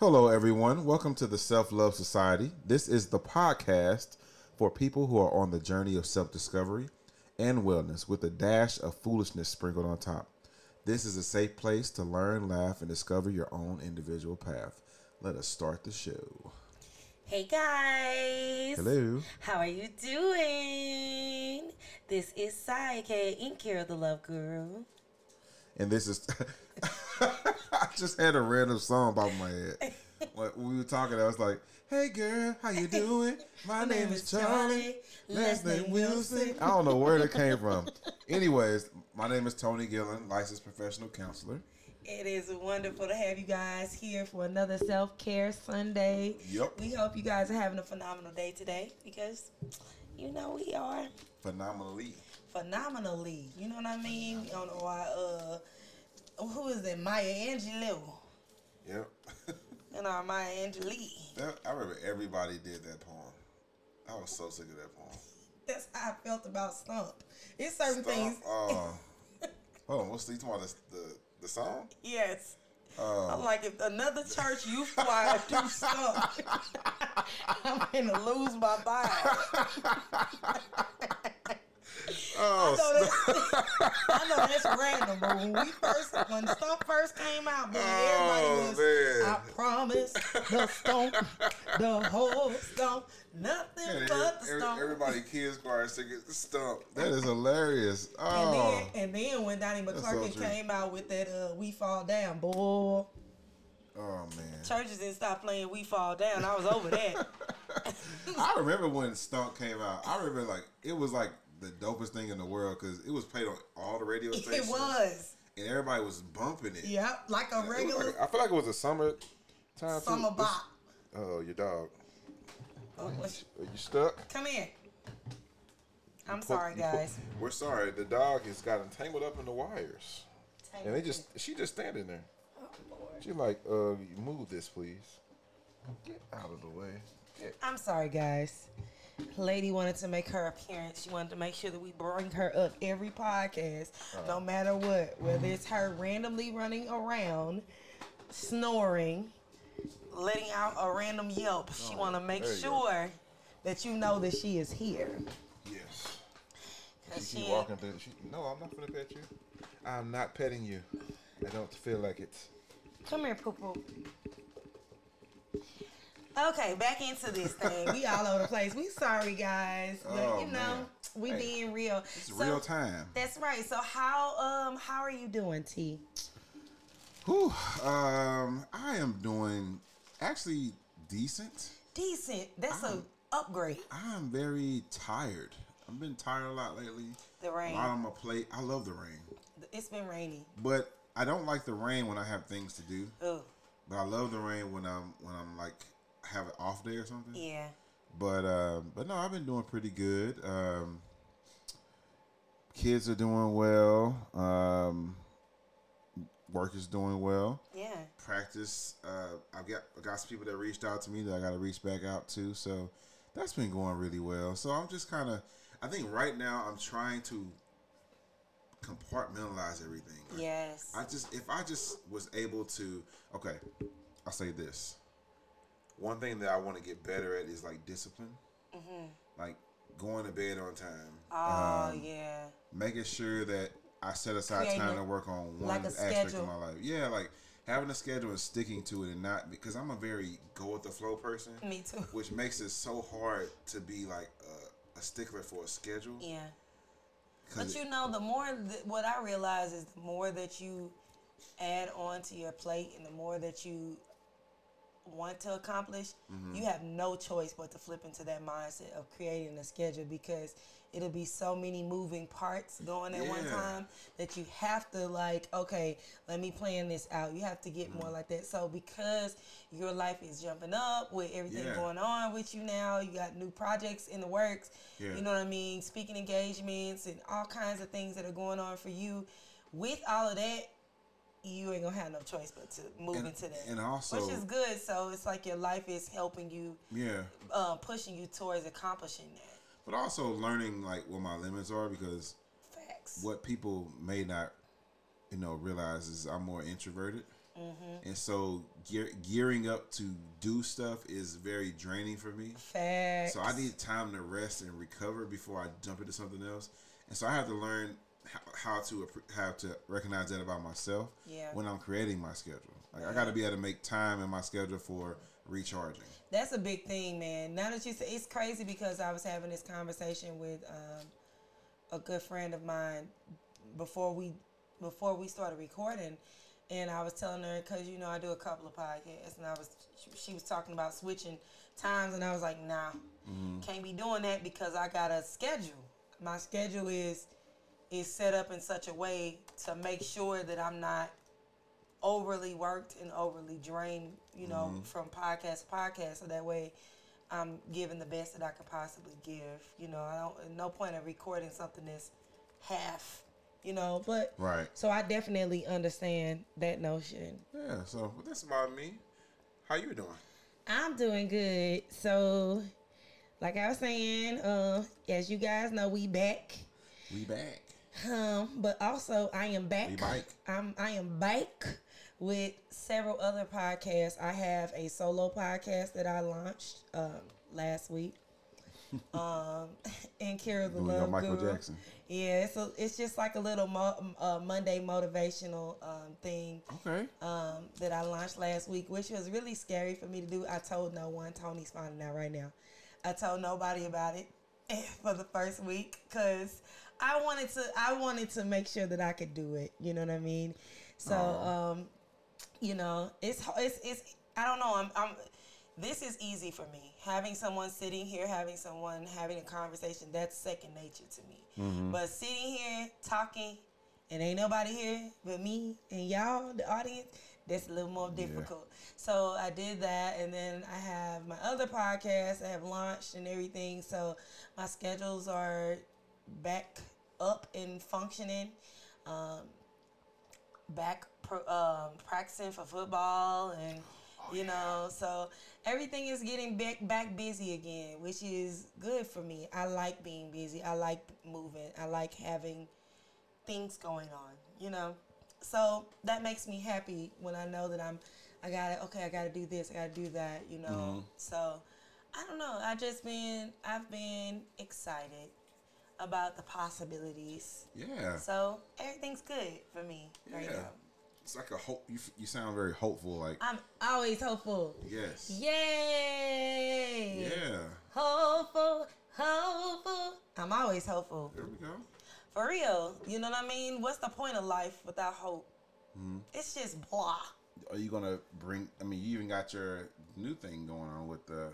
Hello, everyone. Welcome to the Self Love Society. This is the podcast for people who are on the journey of self discovery and wellness with a dash of foolishness sprinkled on top. This is a safe place to learn, laugh, and discover your own individual path. Let us start the show. Hey guys. Hello. How are you doing? This is in care of the Love Guru. And this is. I just had a random song pop in my head. When we were talking, I was like, "Hey girl, how you doing? My name is Charlie. Last name Wilson." I don't know where that came from. Anyways, my name is Tony Gillen, licensed professional counselor. It is wonderful to have you guys here for another self care Sunday. Yep. We hope you guys are having a phenomenal day today because you know we are Phenomenally. phenomenally. You know what I mean? We on our uh, who is it? Maya Angelou Yep. and our Maya Angelou. That- I remember everybody did that poem. I was so sick of that poem. That's how I felt about Stomp. It's certain Stop. things. Uh, hold on. What's the, talking about the, the the song? Yes. Uh, I'm like, if another church youth choir do stuff, I'm gonna lose my mind. oh, I know, that's, I know that's random, but when we first, when Stomp first came out, man, Oh, everybody was, man. I promise, the Stomp, the whole Stomp, nothing Yeah, but the every- Stomp. everybody kids choir singing stomp. That is hilarious. and Oh, then, and then when Donnie so McClurkin true. came out with that uh, "We Fall Down," boy, oh man. churches didn't stop playing "We Fall Down." I was over that. I remember when Stomp came out. I remember like it was like the dopest thing in the world because it was played on all the radio stations. It was. and everybody was bumping it. Yep, like a regular like- I feel like it was a summer time. too. summer bop. Oh, your dog. Oh, Are you stuck? Come here. I'm sorry, You pull- guys. We're sorry. The dog has gotten tangled up in the wires, and they just she just standing there. She like, uh, move this, please. Get out of the way. Get. I'm sorry, guys. Lady wanted to make her appearance. She wanted to make sure that we bring her up every podcast, Uh-huh. no matter what. Whether it's her randomly running around, snoring, letting out a random yelp. She Oh, want to make there you sure that you know that she is here. Yes. 'Cause She keep she- walking through. She, no, I'm not gonna pet you. I'm not petting you. I don't feel like it. Come here, poo poo. Okay, back into this thing. We all over the place. We sorry, guys, but Oh, you know man. we Hey, being real. It's real time. That's right. So how um how are you doing, T? Whew. Um, I am doing actually decent. Decent. That's a I'm- upgrade. I am very tired. I've been tired a lot lately. The A lot rain. on my plate. I love the rain, It's been rainy. but I don't like the rain when I have things to do. Oh But I love the rain when I'm when I'm like have an off day or something. yeah. But um, but no, I've been doing pretty good. Um, kids are doing well. Um, work is doing well. Yeah. Practice. Uh, I've got I got some people that reached out to me that I got to reach back out to. So that's been going really well. So I'm just kind of. I think right now I'm trying to compartmentalize everything. Like, Yes. I just if I just was able to okay, I'll say this. One thing that I want to get better at is like discipline. Like going to bed on time. oh um, yeah. Making sure that I set aside Creating time to work on one like aspect schedule. of my life. Yeah, like having a schedule and sticking to it and not because I'm a very go with the flow person. Me too. Which makes it so hard to be like a, a stickler for a schedule. Yeah. But you know, the more th- what I realize is the more that you add on to your plate and the more that you want to accomplish, Mm-hmm. you have no choice but to flip into that mindset of creating a schedule because it'll be so many moving parts going at one time that you have to like, okay, let me plan this out. You have to get Mm-hmm. more like that. So because your life is jumping up with everything Yeah. going on with you now, you got new projects in the works. Yeah. You know what I mean? Speaking engagements and all kinds of things that are going on for you. With all of that, you ain't gonna have no choice but to move And- into that. and also- which is good. So it's like your life is helping you, yeah. um, pushing you towards accomplishing that. But also learning like what my limits are because Facts. what people may not, you know, realize is I'm more introverted. Mm-hmm. And so gear, gearing up to do stuff is very draining for me. Facts. So I need time to rest and recover before I jump into something else. And so I have to learn how, to how to recognize that about myself Yeah. when I'm creating my schedule. Like I got to be able to make time in my schedule for recharging. That's a big thing, man. Now that you say it's crazy because I was having this conversation with um, a good friend of mine before we before we started recording, and I was telling her because you know I do a couple of podcasts, and I was she, she was talking about switching times, and I was like, nah, can't be doing that because I got a schedule. My schedule is is set up in such a way to make sure that I'm not overly worked and overly drained, you know, from podcast to podcast. So that way I'm giving the best that I could possibly give. You know, I don't no point of recording something that's half, you know, but Right. so I definitely understand that notion. Yeah. So that's about me. How you doing? I'm doing good. So like I was saying, uh, as you guys know, we back. We back. Um, but also I am back. I'm I am back with several other podcasts. I have a solo podcast that I launched um, last week. um, and Kara the Doing Love Michael Guru. Jackson. Yeah, so it's just like a little mo- uh, Monday motivational um, thing Okay. um, that I launched last week, which was really scary for me to do. I told no one. Tony's finding out right now. I told nobody about it for the first week because I wanted to. I wanted to make sure that I could do it. You know what I mean? So, Aw. um, you know, it's it's it's. I don't know. I'm. I'm this is easy for me. Having someone sitting here, having someone having a conversation, that's second nature to me. But sitting here talking and ain't nobody here but me and y'all, the audience, that's a little more difficult. So I did that, and then I have my other podcast I have launched and everything. So my schedules are back up and functioning. Um, back pro, um, practicing for football and you know so everything is getting back back busy again which is good for me. I like being busy. I like moving. I like having things going on you know? So that makes me happy when i know that i'm i gotta okay i gotta do this i gotta do that you know? So i don't know. I just been i've been excited about the possibilities Yeah. so everything's good for me right Yeah. now. It's like a hope. You, you sound very hopeful. Like I'm always hopeful. yes. Yay! Yeah. Hopeful, hopeful. I'm always hopeful. There we go. For real. You know what I mean? What's the point of life without hope? Hmm. It's just blah. Are you gonna bring? I mean, you even got your new thing going on with the.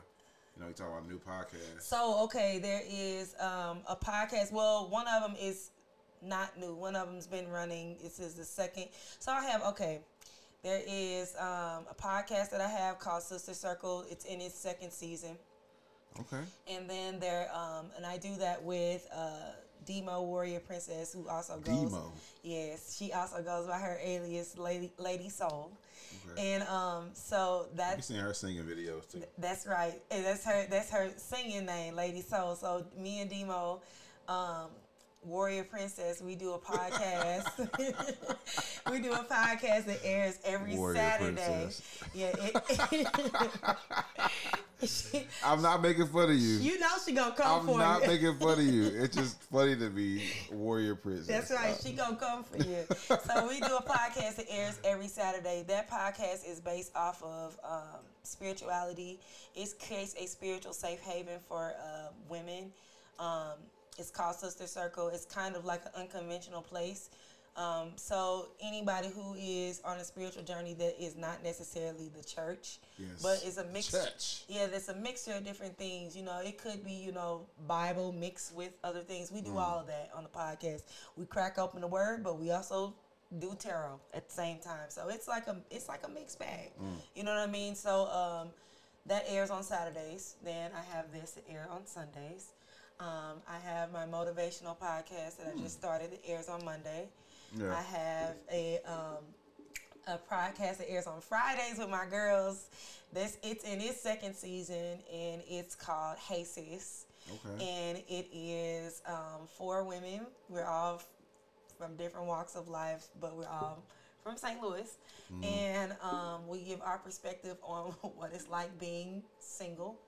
You know, you talk about a new podcast. So, okay, there is um, a podcast. Well, one of them is not new. One of them's been running. This is the second. So I have, okay, there is um, a podcast that I have called Sister Circle. It's in its second season. Okay. And then there, um, and I do that with uh, Demo Warrior Princess, who also goes. Demo. Yes, she also goes by her alias Lady Lady Soul. Okay. And um, so that's You seen her singing videos too. that's right. And that's her. That's her singing name, Lady Soul. So me and Demo, um, Warrior Princess, we do a podcast. we do a podcast that airs every Warrior Saturday. Princess. Yeah. It, she, I'm not making fun of you. you know she gonna come I'm for not making fun of you. It's just funny to be warrior princess. That's right. Uh, She gonna come for you. so we do a podcast that airs every Saturday. That podcast is based off of um, spirituality. It creates a spiritual safe haven for uh, women. Um, it's called Sister Circle. It's kind of like an unconventional place. Um, so anybody who is on a spiritual journey that is not necessarily the church, Yes. but it's a mixture. Church. Yeah, there's a mixture of different things. You know, it could be, you know, Bible mixed with other things. We do all of that on the podcast. We crack open the word, but we also do tarot at the same time. So it's like a it's like a mixed bag. You know what I mean? So um, that airs on Saturdays. Then I have this air on Sundays. Um, I have my motivational podcast that I just started. It airs on Monday. Yeah. I have a um, a podcast that airs on Fridays with my girls. This it's in its second season and it's called Hey Sis. Okay. And it is um, four women. We're all from different walks of life, but we're all from St. Louis, and um, we give our perspective on what it's like being single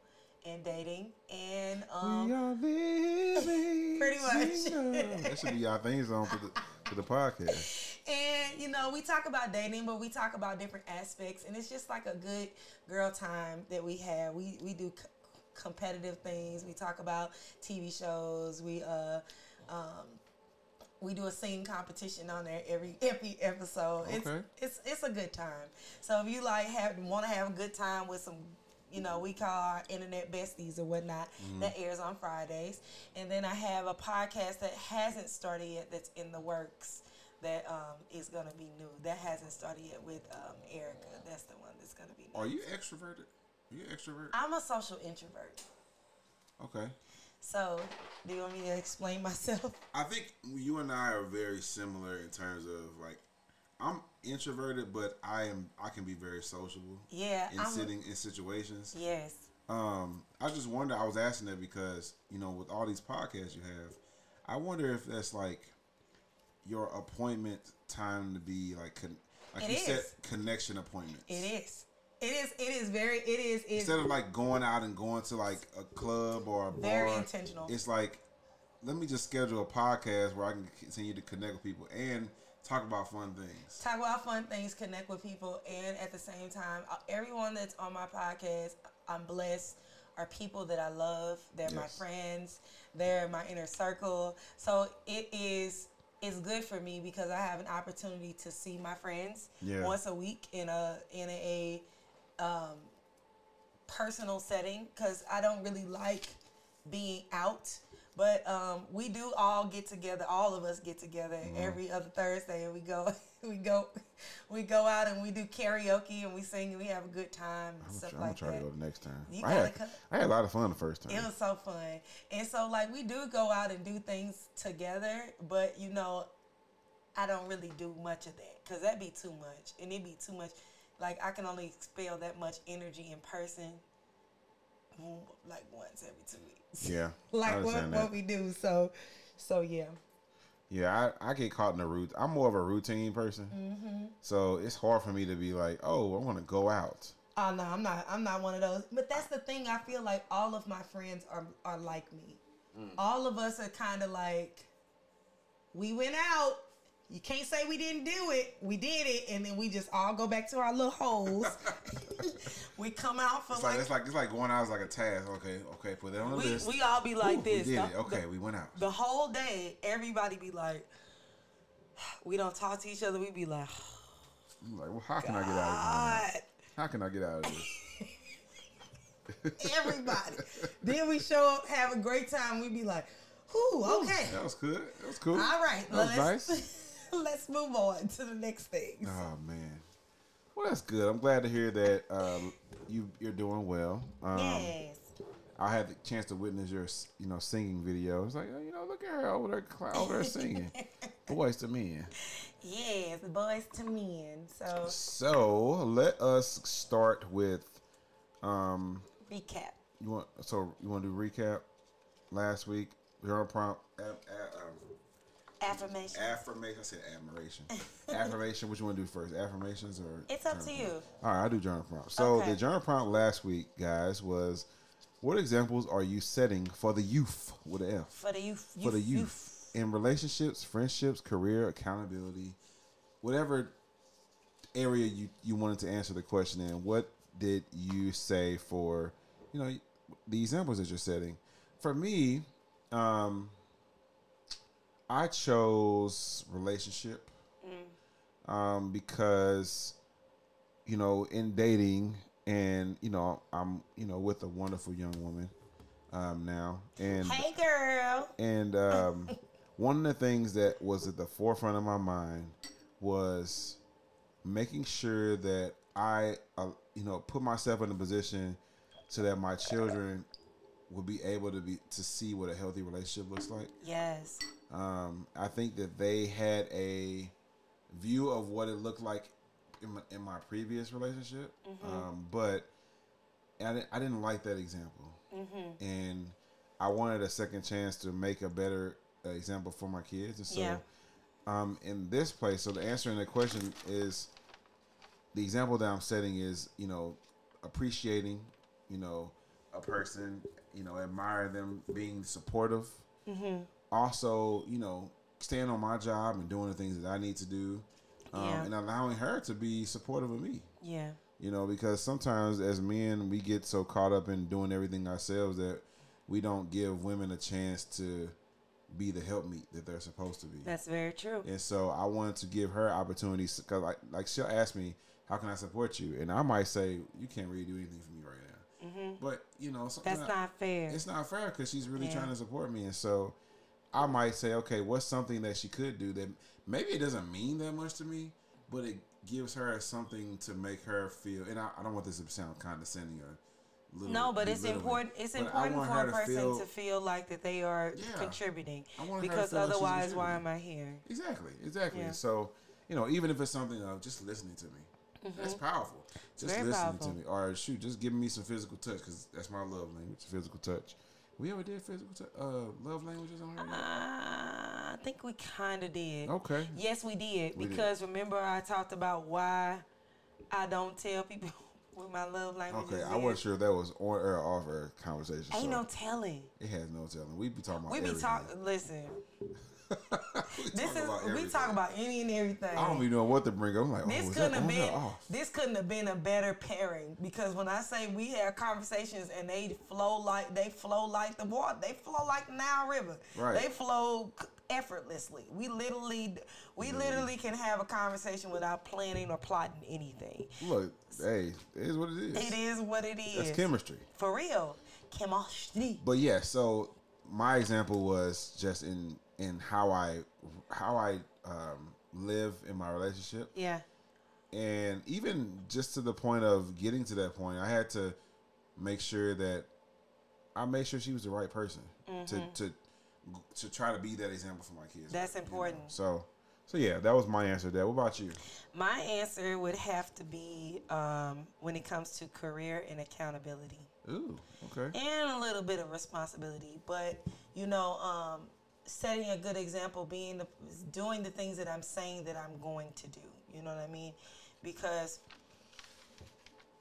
and dating, and um, we are living. Pretty much. single. that should be y'all theme song for the for the podcast. and you know we talk about dating, but we talk about different aspects, and it's just like a good girl time that we have. We we do c- competitive things. We talk about TV shows. We uh. Um, we do a singing competition on there every every episode. It's Okay. it's it's a good time. So if you like have want to have a good time with some, you know, we call our internet besties or whatnot. That airs on Fridays, and then I have a podcast that hasn't started yet. That's in the works. That um, is gonna be new. That hasn't started yet with um, Erica. That's the one that's gonna be new. Are you extroverted? Are you extrovert? I'm a social introvert. Okay. So do you want me to explain myself? I think you and I are very similar in terms of like I'm introverted, but I am I can be very sociable Yeah, in I'm. sitting in situations. Yes. Um, I just wonder. I was asking that because you know, with all these podcasts you have, I wonder if that's like your appointment time to be like con- like It you is. connection appointments. It is. It is. It is very. It is. It's Instead of like going out and going to like a club or a bar, Very intentional. It's like let me just schedule a podcast where I can continue to connect with people and talk about fun things. talk about fun things, connect with people, and at the same time, uh, everyone that's on my podcast, I'm blessed, are people that I love. They're my friends. They're my inner circle. So it is. It's good for me because I have an opportunity to see my friends Yeah. once a week in a in a um, personal setting because I don't really like being out. But um, we do all get together. All of us get together every other Thursday, and we go, we go, we go out and we do karaoke and we sing and we have a good time and I'm, stuff I'm like gonna try to go the next time. You I had, gotta I had a lot of fun the first time. It was so fun. And so like we do go out and do things together, but you know, I don't really do much of that cuz that'd be too much. And it'd be too much like I can only expel that much energy in person like once every 2 weeks. yeah. Like what, what we do. So so yeah. Yeah, I, I get caught in the route. I'm more of a routine person, Mm-hmm. so it's hard for me to be like, oh, I want to go out. Oh no, I'm not. I'm not one of those. But that's the thing. I feel like all of my friends are are like me. All of us are kind of like, we went out. You can't say we didn't do it. We did it, and then we just all go back to our little holes. we come out for It's like like, it's like it's like going out as like a task. Okay, okay, put that on the we list. we all be like Ooh, this. We did the, it. Okay, the- we went out. the whole day, everybody be like, we don't talk to each other. We be like, I'm like, well, how can I get out of this? How can I get out of this? everybody. then we show up, have a great time. We be like, "Whoo, okay, That was good. That was cool. all right, That was let's nice. let's move on to the next thing." Oh man. Well, that's good. I'm glad to hear that um, you you're doing well. Um, yes, I had the chance to witness your you know singing video. It's like oh, you know look at her over there over there singing. Boyz II Men. yes, Boyz II Men. So So let us start with um recap. you want so you want to do recap last week journal prompt Am- a- um, Affirmation. affirmation. I said admiration. affirmation. What you want to do first? Affirmations or It's up to prompt? you. All right, I do journal prompt. So Okay. the journal prompt last week, guys, was what examples are you setting for the youth with an F? For the youth. For the youth in relationships, friendships, career, accountability, whatever area you you wanted to answer the question in. What did you say for you know the examples that you're setting? For me, um, I chose relationship um, because you know in dating and you know I'm you know with a wonderful young woman um, now and Hey, girl. and um, one of the things that was at the forefront of my mind was making sure that I, uh, you know, put myself in a position so that my children would be able to be to see what a healthy relationship looks like. Yes. Um, I think that they had a view of what it looked like in my, in my previous relationship, um, but I didn't, I didn't like that example, and I wanted a second chance to make a better uh, example for my kids, and so Yeah. um, in this place. So the answer in the question is the example that I'm setting is you know appreciating you know a person you know admire them being supportive. Mm-hmm. Also, you know, staying on my job and doing the things that I need to do, um, Yeah. and allowing her to be supportive of me. Yeah. You know, because sometimes as men, we get so caught up in doing everything ourselves that we don't give women a chance to be the helpmeet that they're supposed to be. That's very true. And so I wanted to give her opportunities because, like, like she'll ask me, "How can I support you?" And I might say, "You can't really do anything for me right now." But you know, Mm-hmm. That's not fair. it's not fair because she's really Yeah. trying to support me, and so I might say, "Okay, what's something that she could do that maybe it doesn't mean that much to me, but it gives her something to make her feel." And I, I don't want this to sound condescending or little, No, but it's important. It's but important for a to person feel- to feel like that they are Yeah. contributing. Because like otherwise, why am I here? Exactly, exactly. Yeah. So, you know, even if it's something of just listening to me, that's powerful. Just Mm-hmm. Very listening powerful. to me, or shoot, just giving me some physical touch because that's my love language, physical touch. We ever did physical touch, uh, love languages on here? Uh? I think we kind of did. Okay. Yes, we did. We did. because remember, I talked about why I don't tell people what my love language Okay. I wasn't sure if that was on air or off air conversation. Ain't so no telling. it has no telling. We be talking about We be talking. Listen, this is we talk about any and everything. I don't even know what to bring up. I'm like, oh, This oh, couldn't have been. off? This couldn't have been a better pairing because when I say we have conversations and they flow like they flow like the water, they flow like the Nile River. Right. They flow effortlessly. We literally, we literally can have a conversation without planning or plotting anything. Look, hey, it is what it is. It is what it is. That's chemistry. For real, chemistry. But yeah, so my example was just in in how I how I um, live in my relationship, Yeah. and even just to the point of getting to that point, I had to make sure that I made sure she was the right person to to to try to be that example for my kids. Mm-hmm. That's you know? important. So so yeah, that was my answer. There. What about you? My answer would have to be um, when it comes to career and accountability. Ooh, okay. and a little bit of responsibility. But you know, um, setting a good example, being the, doing the things that I'm saying that I'm going to do. You know what I mean? Because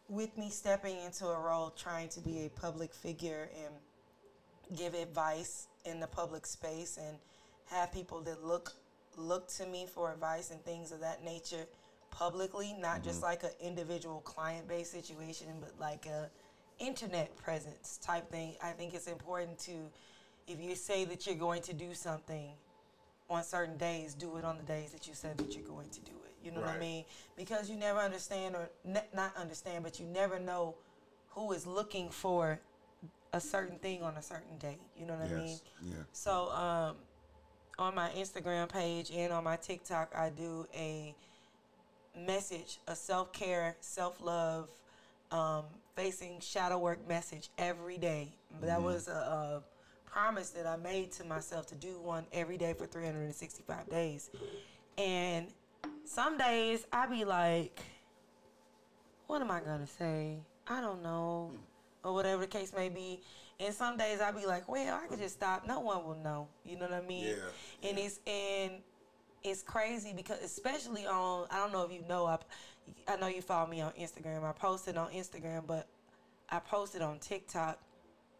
with me stepping into a role, trying to be a public figure and give advice in the public space, and have people that look look to me for advice and things of that nature publicly, not just mm-hmm. like an individual client based situation, but like a internet presence type thing. I think it's important to, if you say that you're going to do something on certain days, do it on the days that you said that you're going to do it. You know what I mean? Because you never understand, or ne- not understand, but you never know who is looking for a certain thing on a certain day. You know what I mean? Yes. Yeah. So um, on my Instagram page and on my TikTok, I do a message, a self care, self love, um, facing shadow work message every day. That was a, a promise that I made to myself to do one every day for 365 days. And some days I be like, what am I gonna say? I don't know, hmm. or whatever the case may be. And some days I be like, well, I could just stop. No one will know. You know what I mean? Yeah, And it's and it's crazy because especially on I don't know if you know I I know you follow me on Instagram. I posted on Instagram, but I posted on TikTok,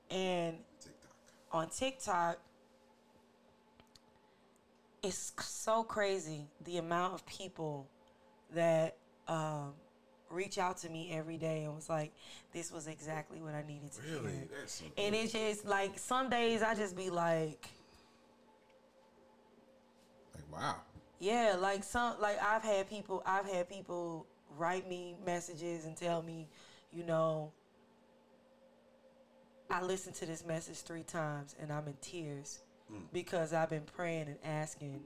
and. On TikTok, it's so crazy the amount of people that um, reach out to me every day and was like, "This was exactly what I needed to Really? hear." That's And it's just like some days I just be like, like wow. Yeah, like some like I've had people I've had people write me messages and tell me, you know, I listened to this message three times and I'm in tears mm. because I've been praying and asking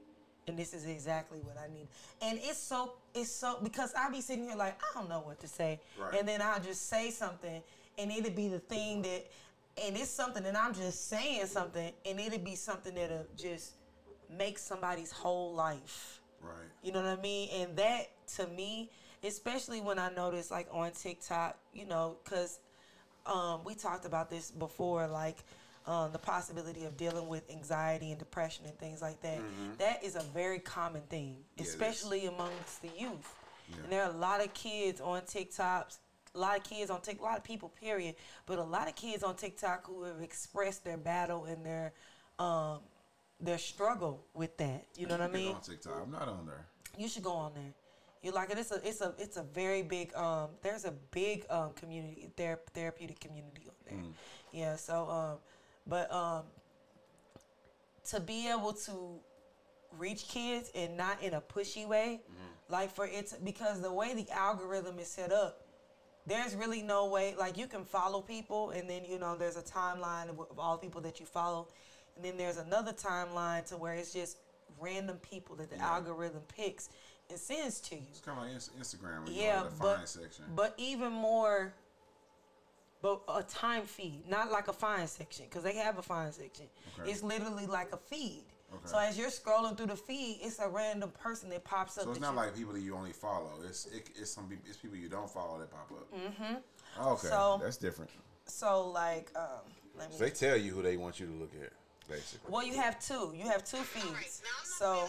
and this is exactly what I need. And it's so it's so because I be sitting here like I don't know what to say. Right. And then I'll just say something and it'll be the thing that and it's something and I'm just saying something and it'll be something that'll just make somebody's whole life. Right. You know what I mean? And that to me, especially when I notice like on TikTok, you know, because um, we talked about this before, like um, the possibility of dealing with anxiety and depression and things like that. That is a very common thing, Mm-hmm. especially amongst the youth. Yeah. And there are a lot of kids on TikToks, a lot of kids on TikTok, a lot of people, period, but a lot of kids on TikTok who have expressed their battle and their um, their struggle with that. You know what I mean? on TikTok. I'm not on there. You should go on there. You like it? It's a it's a it's a very big um. There's a big um community ther- therapeutic community on there. Mm. Yeah. So um, but um, to be able to reach kids and not in a pushy way, Mm-hmm. like for it to, because the way the algorithm is set up, there's really no way like you can follow people and then you know there's a timeline of, of all people that you follow, and then there's another timeline to where it's just random people that the Yeah. algorithm picks and sends to you. It's kind of like Instagram where Yeah, go to the but section. but even more, but a time feed, not like a find section, because they have a find section. Okay. It's literally like a feed. Okay. So as you're scrolling through the feed, it's a random person that pops up. so it's not you- like people that you only follow. It's it, it's some people, it's people you don't follow that pop up. Mm-hmm. Okay, So- that's different. so like um, let me. So they tell you who they want you to look at, basically. Well, you have two. You have two feeds. So,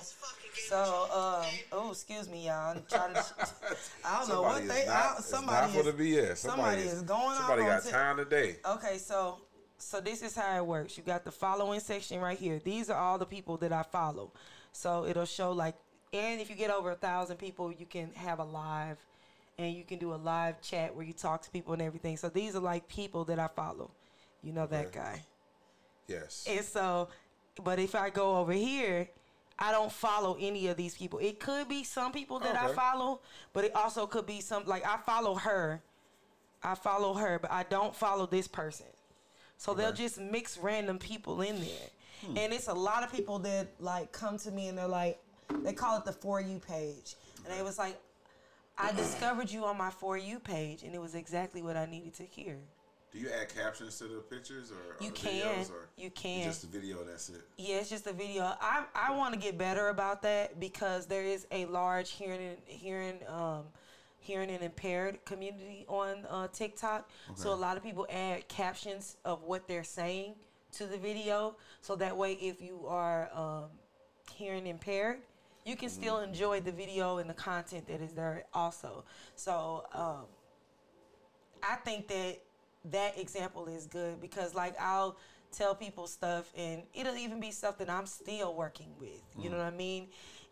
so um. Oh, excuse me, y'all. I'm trying to. I don't know what Somebody they. is I, not, somebody not for is. the BS. somebody is going off Somebody on got Tik- time today. Okay, so so this is how it works. You got the following section right here. These are all the people that I follow. So it'll show like, and if you get over a thousand people, you can have a live, and you can do a live chat where you talk to people and everything. So these are like people that I follow. You know that Okay. guy. Yes. And so, but if I go over here, I don't follow any of these people. It could be some people that I follow, but it also could be some like I follow her. I follow her, but I don't follow this person. So they'll just mix random people in there. Hmm. And it's a lot of people that like come to me and they're like they call it the for you page. And they was like I discovered you on my for you page and it was exactly what I needed to hear. Do you add captions to the pictures or, You or can. videos or You can. Just the video. That's it. Yeah, it's just a video. I I want to get better about that because there is a large hearing and, hearing um hearing and impaired community on uh, TikTok. So a lot of people add captions of what they're saying to the video, so that way if you are um, hearing impaired, you can still enjoy the video and the content that is there also. So um, I think that that example is good because like I'll tell people stuff and it'll even be stuff that I'm still working with. You know what I mean?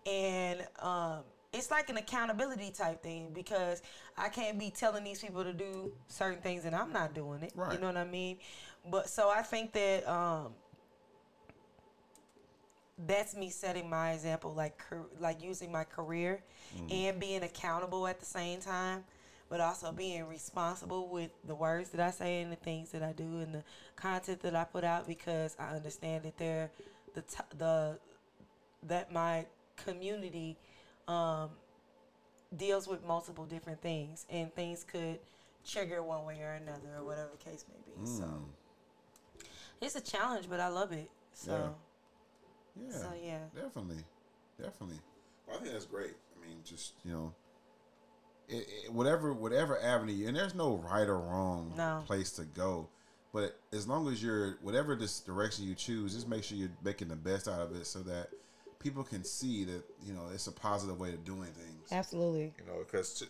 And um it's like an accountability type thing because I can't be telling these people to do certain things and I'm not doing it. You know what I mean? But so I think that um that's me setting my example like like using my career and being accountable at the same time but also being responsible with the words that I say and the things that I do and the content that I put out because I understand that they're the t- the that my community um, deals with multiple different things and things could trigger one way or another or whatever the case may be. So it's a challenge, but I love it. So Yeah. So, yeah. Definitely. Definitely. Well, I think that's great. I mean, just you know, it, it, whatever whatever avenue, and there's no right or wrong No. place to go. But as long as you're whatever this direction you choose, just make sure you're making the best out of it, so that people can see that you know it's a positive way of doing things. absolutely. You know, because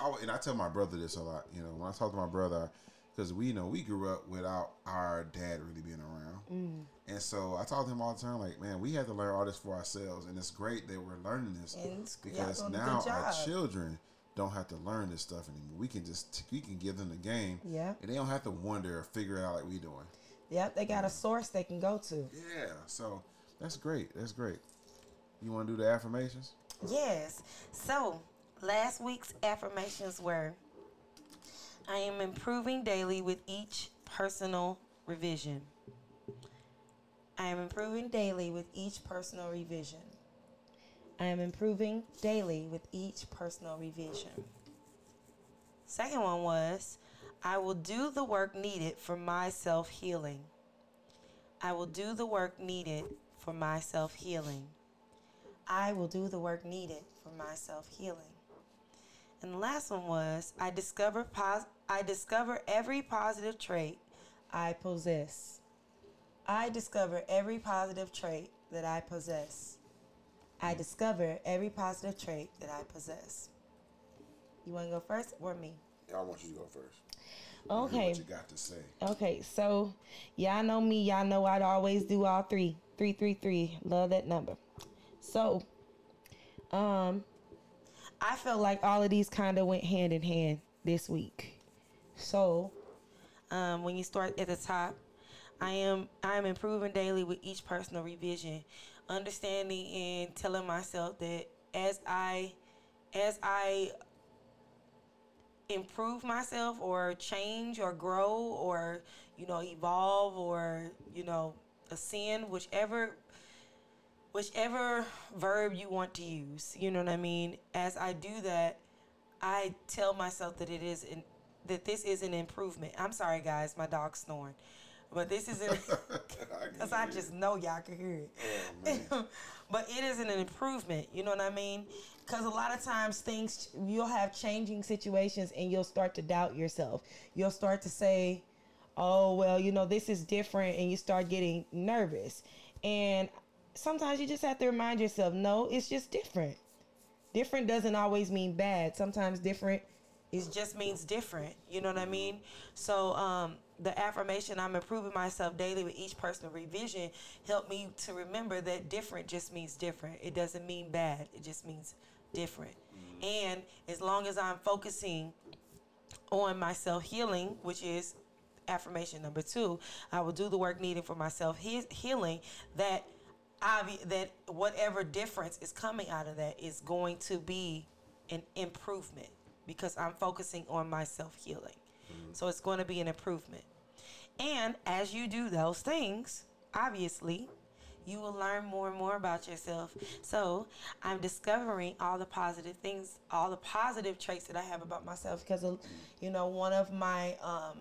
oh, and I tell my brother this a lot. You know, when I talk to my brother, because we you know we grew up without our dad really being around, and so I talk to him all the time. Like, man, we had to learn all this for ourselves, and it's great that we're learning this And because now our children don't have to learn this stuff anymore. We can just we can give them the game, Yeah. and they don't have to wonder or figure it out like we doing. Yep, they got a mm. source they can go to. Yeah, so that's great. That's great. You want to do the affirmations? Yes. So, last week's affirmations were I am improving daily with each personal revision. I am improving daily with each personal revision. I am improving daily with each personal revision. Second one was I will do the work needed for my self healing. I will do the work needed for my self healing. I will do the work needed for my self healing. And the last one was I discover pos- I discover every positive trait I possess. I discover every positive trait that I possess. I discover every positive trait that I possess. You want to go first or me? I want you to go first. Okay. What you got to say? Okay, so y'all know me. Y'all know I'd always do all three. Three, three, three. Love that number. So, um, I felt like all of these kind of went hand in hand this week. So, um, when you start at the top, I am I am improving daily with each personal revision, understanding and telling myself that as I as I improve myself or change or grow or you know evolve or you know ascend whichever whichever verb you want to use you know what i mean? As i do that i tell myself that it is an, that this is an improvement. I'm sorry guys my dog's snoring but this is because i just know y'all can hear it. Oh, but it is an improvement you know what i mean? Because a lot of times things you'll have changing situations and you'll start to doubt yourself. You'll start to say oh well you know this is different and you start getting nervous. And sometimes you just have to remind yourself no it's just different. Different doesn't always mean bad. Sometimes different it just means different you know what i mean so um the affirmation i'm improving myself daily with each personal revision helped me to remember that different just means different it doesn't mean bad it just means different and as long as i'm focusing on my self healing, which is affirmation number two. I will do the work needed for my self healing. That obvi- that whatever difference is coming out of that is going to be an improvement because I'm focusing on my self healing. Mm-hmm. So it's going to be an improvement. And as you do those things, obviously, you will learn more and more about yourself. So I'm discovering all the positive things, all the positive traits that I have about myself because, of, uh, you know, one of my um,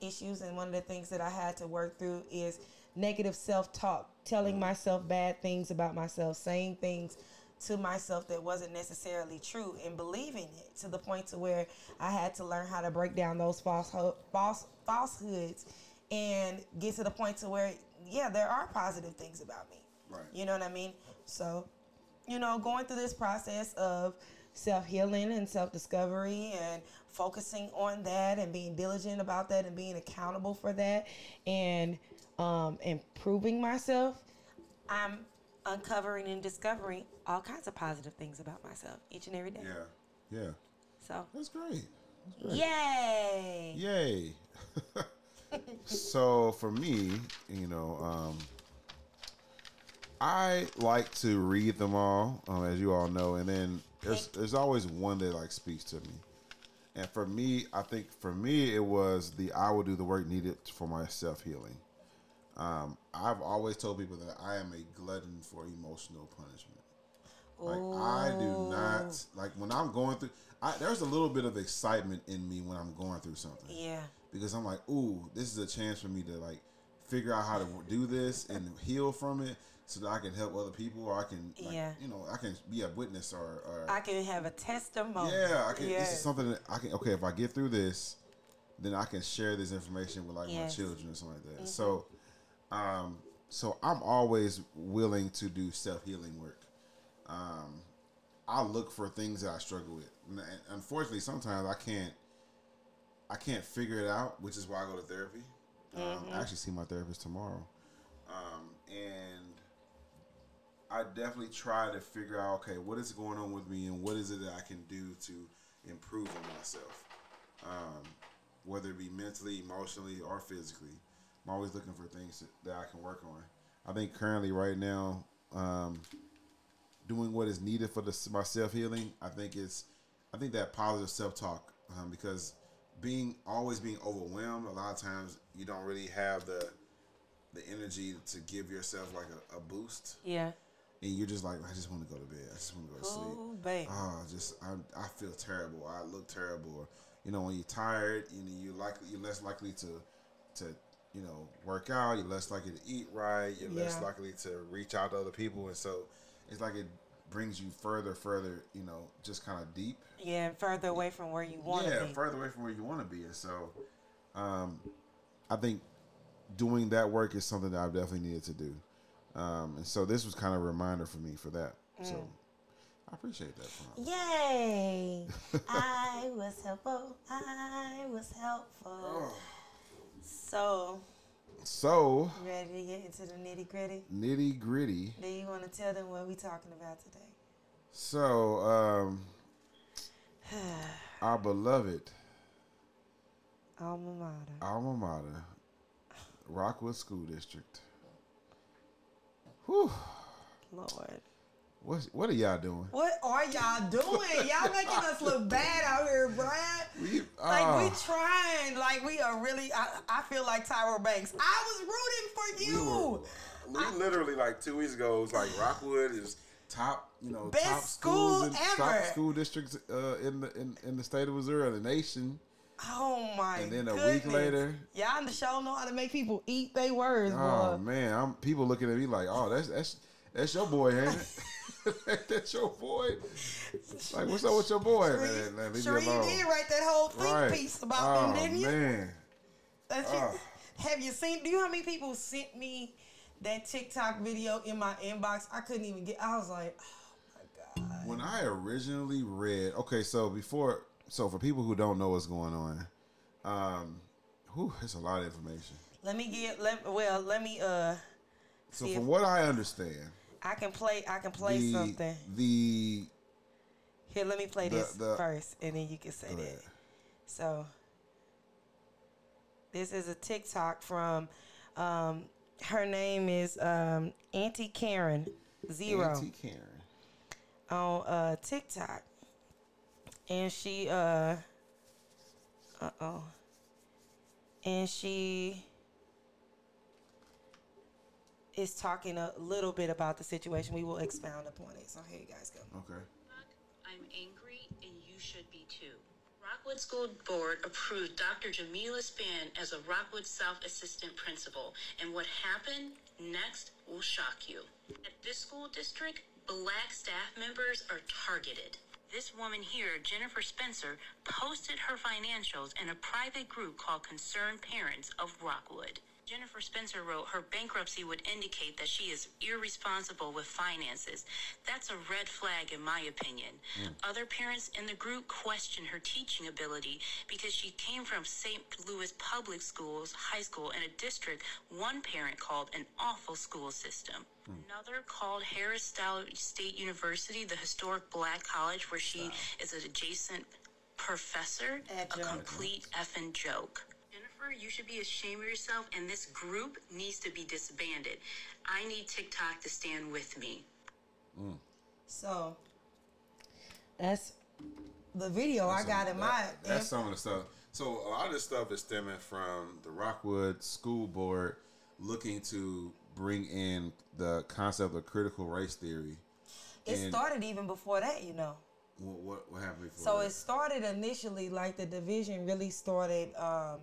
issues and one of the things that I had to work through is negative self talk, telling mm-hmm. myself bad things about myself, saying things to myself that wasn't necessarily true and believing it to the point to where I had to learn how to break down those false false falsehoods and get to the point to where yeah there are positive things about me Right. you know what I mean so you know going through this process of self-healing and self-discovery and focusing on that and being diligent about that and being accountable for that and um, improving myself i'm uncovering and discovering all kinds of positive things about myself each and every day Yeah. Yeah. so That's great. That's great. yay Yay. so for me, you know, um, I like to read them all, um, as you all know, and then there's there's always one that like speaks to me. And for me, I think for me it was the I will do the work needed for my self healing. Um, I've always told people that I am a glutton for emotional punishment. Like I do not like when I'm going through. I, there's a little bit of excitement in me when I'm going through something yeah because I'm like, ooh, this is a chance for me to like figure out how to do this and heal from it, so that I can help other people, or I can, like, Yeah. you know, I can be a witness, or, or i can have a testimony yeah, I can. This is something that I can. Okay, if I get through this, then I can share this information with like Yes. my children or something like that. So, um, so I'm always willing to do self healing work. Um, I look for things that I struggle with. And unfortunately, sometimes I can't. I can't figure it out, which is why I go to therapy. Um, I actually see my therapist tomorrow, um, and I definitely try to figure out okay, what is going on with me, and what is it that I can do to improve on myself, um, whether it be mentally, emotionally, or physically. I'm always looking for things that, that I can work on. I think currently, right now, um, doing what is needed for the, my self healing, I think it's, I think that positive self talk um, because being always being overwhelmed, a lot of times you don't really have the the energy to give yourself like a, a boost, yeah and you're just like, I just want to go to bed. I just want to go to sleep. oh baby Oh, just I, I feel terrible. I look terrible. Or, you know, when you're tired, you know, you're likely you're less likely to to you know work out. You're less likely to eat right. You're less likely to reach out to other people, and so it's like it brings you further, further. You know, just kind of deep. yeah and further away from where you want to yeah, be further away from where you want to be. And so, um, I think doing that work is something that I've definitely needed to do. Um, and so this was kind of a reminder for me for that. So Mm. I appreciate that. Prompt. Yay! I was helpful. I was helpful. Oh. So, So ready to get into the nitty gritty? nitty gritty. Do you want to tell them what we're talking about today? So um, our beloved Alma mater. alma mater, Rockwood School District. Whew. Lord. What what are y'all doing? What are y'all doing? Y'all making us look bad out here, Brad. We, Like we trying, like we are really. I, I feel like Tyra Banks. I was rooting for we you. were- we literally like two weeks ago. It was like Rockwood is top, you know, Best top school in top school districts uh, in the in, in the state of Missouri, the nation. Oh my! God. And then a goodness. week later- y'all in the show know how to make people eat their words, Oh boy. man, I'm people looking at me like, oh, that's that's that's your boy, ain't it? that's your boy. Like, what's up with your boy, man? man leave Sure, you did write that whole think Right. piece about oh, them, didn't you? man. That's Oh. it. Have you seen? Do you know how many people sent me that TikTok video in my inbox? I couldn't even get. I was like, oh my god. When I originally read, okay, so before, so for people who don't know what's going on, um, whew, it's a lot of information. Let me get. Let well. Let me. Uh. So from what I understand, I can play. I can play the something. the Here, let me play the- this the- first, and then you can say that. ahead. So, this is a TikTok from. Um, her name is um, Auntie Karen Zero Auntie Karen. on uh, TikTok, and she uh, uh oh, and she is talking a little bit about the situation. We will expound upon it. So here you guys go. Okay. I'm angry, and you should be too. Rockwood School Board approved Dr. Jamila Span as a Rockwood South Assistant Principal, and what happened next will shock you. At this school district, black staff members are targeted. This woman here, Jennifer Spencer, posted her financials in a private group called Concerned Parents of Rockwood. Jennifer Spencer wrote her bankruptcy would indicate that she is irresponsible with finances. That's a red flag, in my opinion. Hmm. Other parents in the group question her teaching ability because she came from St. Louis Public Schools High School in a district one parent called an awful school system. Hmm. Another called Harris-Stowe State University, the historic black college where she is an adjacent professor, a Adjunct. complete effing joke. Jennifer, you should be ashamed of yourself, and this group needs to be disbanded. I need TikTok to stand with me. So that's the video I got in my. That- that's some of the stuff. So a lot of this stuff is stemming from the Rockwood School Board looking to bring in the concept of critical race theory. it and- started even before that, you know. What what, what happened before? So that? it started initially like the division really started um,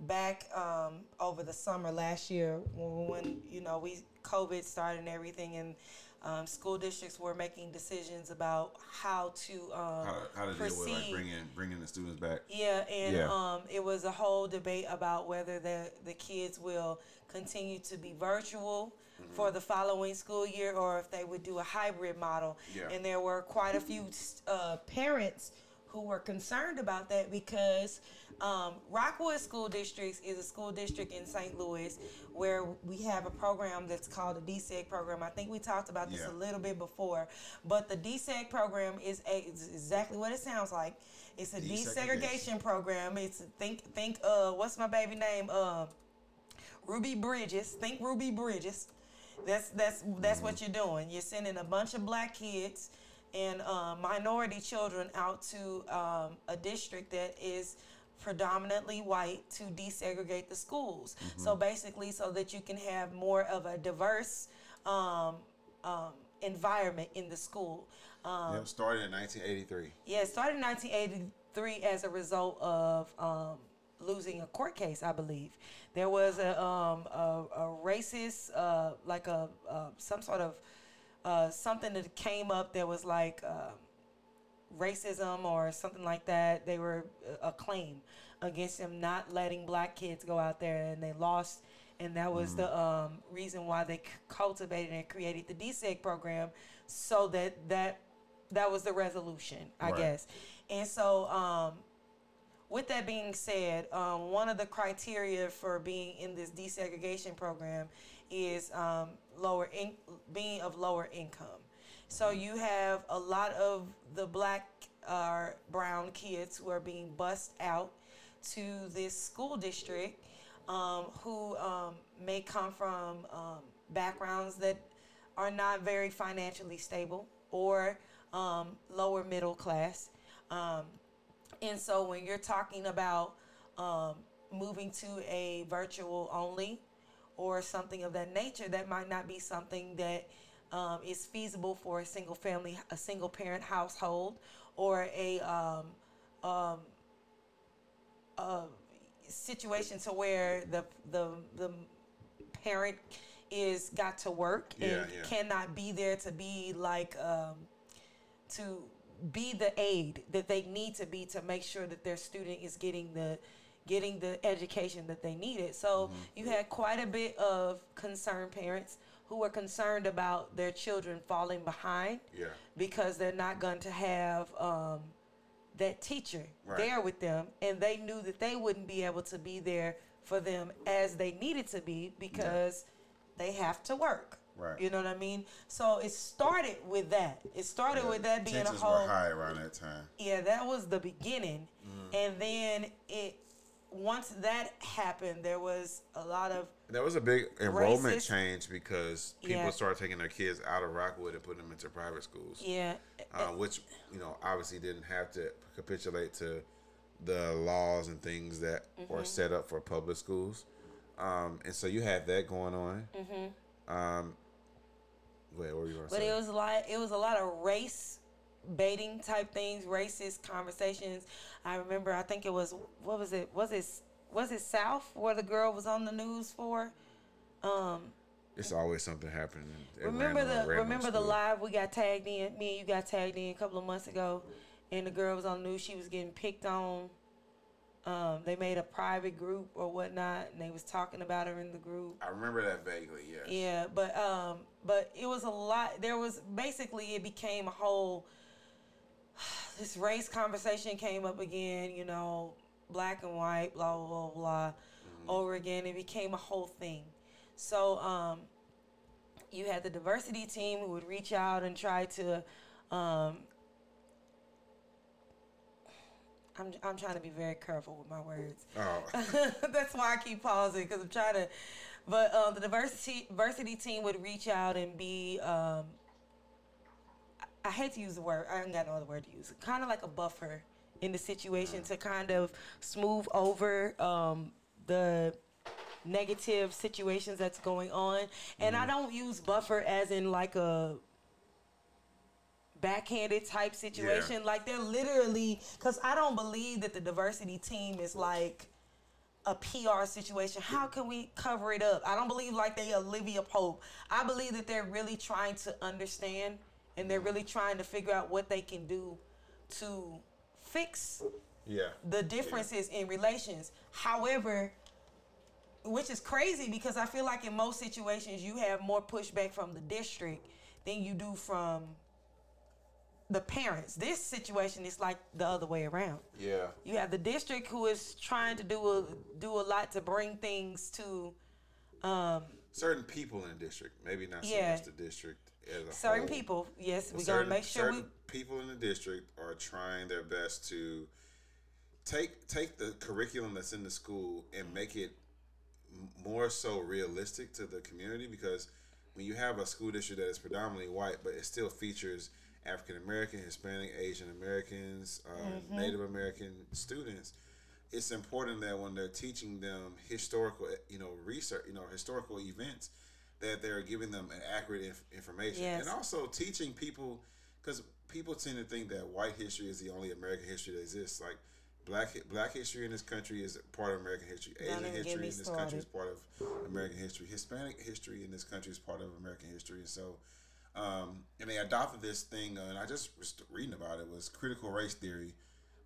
back um, over the summer last year when, when you know we COVID started and everything, and um, school districts were making decisions about how to um, how, how to deal with like proceed. bringing bringing the students back. Yeah, and Yeah. um, it was a whole debate about whether the the kids will continue to be virtual Mm-hmm. for the following school year or if they would do a hybrid model. Yeah. And there were quite a few uh, parents who were concerned about that because um, Rockwood School Districts is a school district in St. Louis where we have a program that's called the DSEG program. I think we talked about this Yeah. a little bit before, but the DSEG program is, a, is exactly what it sounds like. It's a Desegregation. desegregation program. It's think think uh what's my baby name uh Ruby Bridges. Think Ruby Bridges. That's that's that's what you're doing. You're sending a bunch of black kids and um, minority children out to um, a district that is predominantly white to desegregate the schools. So basically, so that you can have more of a diverse um, um, environment in the school. Um, Yep, started in 1983. yeah, started in 1983 as a result of um, losing a court case, I believe. There was a, um, a, a racist, uh, like a uh, some sort of uh, something that came up that was like uh, racism or something like that. They were uh, a claim against him not letting black kids go out there, and they lost and that was the um, reason why they cultivated and created the DSEG program, so that that that was the resolution, I Right. guess. And so, um, with that being said, um, one of the criteria for being in this desegregation program is um, lower in- being of lower income. So you have a lot of the black or brown kids who are being bussed out to this school district um, who um, may come from um, backgrounds that are not very financially stable or um, lower middle class. Um, and so when you're talking about um, moving to a virtual only or something of that nature, that might not be something that um, is feasible for a single family, a single parent household, or a um, um, a situation to where the the the parent is got to work and Yeah, yeah. cannot be there to be like um, to be the aid that they need to be to make sure that their student is getting the getting the education that they needed. So you had quite a bit of concerned parents who were concerned about their children falling behind Yeah. because they're not going to have um, that teacher Right. there with them, and they knew that they wouldn't be able to be there for them as they needed to be because they have to work. Right. You know what I mean? So it started with that. It started with that being a whole. were high around that time. Yeah, that was the beginning, Mm-hmm. and then it. Once that happened, there was a lot of There was a big enrollment Racist. change because people Yeah. started taking their kids out of Rockwood and putting them into private schools. yeah, uh, which you know obviously didn't have to capitulate to the laws and things that Mm-hmm. are set up for public schools, um, and so you had that going on. Mm-hmm. Um, wait, what were you going to But say? it was like it was a lot of race baiting type things, racist conversations. I remember I think it was what was it? Was it was it South where the girl was on the news for? Um it's always something happening. remember the random remember the live we got tagged in, me and you got tagged in a couple of months ago and the girl was on the news, she was getting picked on. Um, they made a private group or whatnot and they was talking about her in the group. I remember that vaguely. Yes. Yeah, but um, but it was a lot. There was basically it became a whole. This race conversation came up again. You know, black and white, blah blah blah blah, over again. It became a whole thing. So um, you had the diversity team who would reach out and try to. Um, I'm, I'm trying to be very careful with my words. Oh, That's why I keep pausing because I'm trying to. But um, the diversity diversity team would reach out and be. Um, I- I hate to use the word. I ain't got no other word to use. Kind of like a buffer in the situation to kind of smooth over um, the negative situations that's going on. And I don't use buffer as in like a backhanded type situation. Like they're literally because I don't believe that the diversity team is like a PR situation. How can we cover it up? I don't believe like they Olivia Pope. I believe that they're really trying to understand and they're really trying to figure out what they can do to fix yeah. the differences in relations. However, which is crazy because I feel like in most situations you have more pushback from the district than you do from the parents. This situation is like the other way around. Yeah. You have the district who is trying to do a do a lot to bring things to um, Certain people in the district, maybe not so Yeah. much the district as a certain whole. people. Yes, we certain, gotta make sure we certain people in the district are trying their best to take take the curriculum that's in the school and make it more so realistic to the community because when you have a school district that is predominantly white but it still features African American, Hispanic, Asian Americans, uh, Mm-hmm. Native American students, it's important that when they're teaching them historical, you know, research, you know, historical events, that they're giving them an accurate inf- information, Yes. and also teaching people, because people tend to think that white history is the only American history that exists. Like black black history in this country is part of American history. Asian history in this country is part of American history. Hispanic history in this country is part of American history, and so. Um, and they adopted this thing, uh, and I just was reading about it was critical race theory,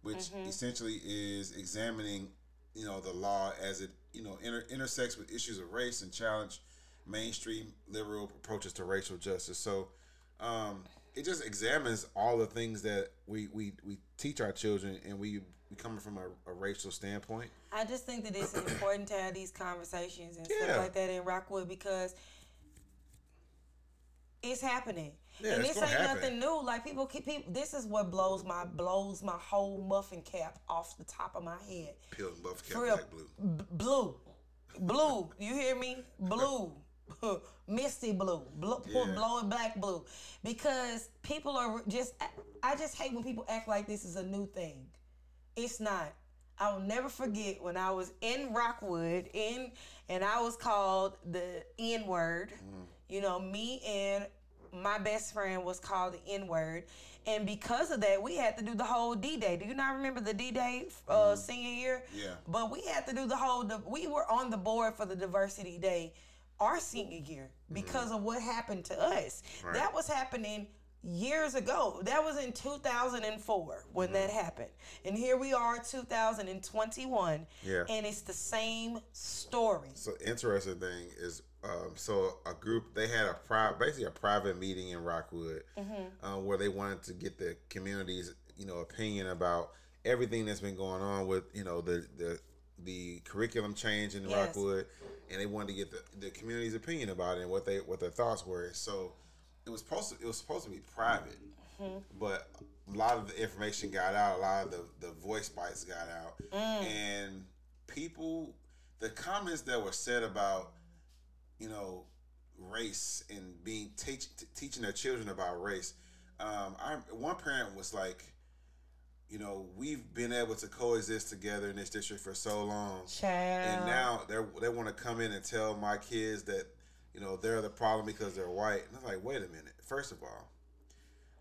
which Mm-hmm. essentially is examining you know the law as it you know inter- intersects with issues of race and challenge mainstream liberal approaches to racial justice. So um, it just examines all the things that we we, we teach our children, and we we coming from a, a racial standpoint. I just think that it's important to have these conversations and Yeah. stuff like that in Rockwood because it's happening. Yeah, and it's this ain't happen. nothing new. Like people keep people this is what blows my blows my whole muffin cap off the top of my head. Peel and buff cap real. black blue. B- blue. Blue. You hear me? Blue. Misty blue. Blue Yeah. blowing black blue. Because people are just I just hate when people act like this is a new thing. It's not. I will never forget when I was in Rockwood in and I was called the N word. You know, me and my best friend was called the N word. And because of that, we had to do the whole D Day. Do you not remember the D Day uh, senior year? Yeah. But we had to do the whole. We were on the board for the Diversity Day our senior year because of what happened to us. Right. That was happening years ago. That was in 2004 when that happened. And here we are 2021 Yeah. and it's the same story. So interesting thing is, um, so a group they had a pri- basically a private meeting in Rockwood, uh, where they wanted to get the community's you know opinion about everything that's been going on with you know the the the curriculum change in Yes. Rockwood, and they wanted to get the, the community's opinion about it and what they what their thoughts were. So it was supposed to it was supposed to be private, but a lot of the information got out. A lot of the the voice bites got out, and people the comments that were said about you know race and being teach, t- teaching their children about race. Um, I one parent was like, you know, we've been able to coexist together in this district for so long, Child. and now they they want to come in and tell my kids that you know they're the problem because they're white. And I'm like, wait a minute. First of all,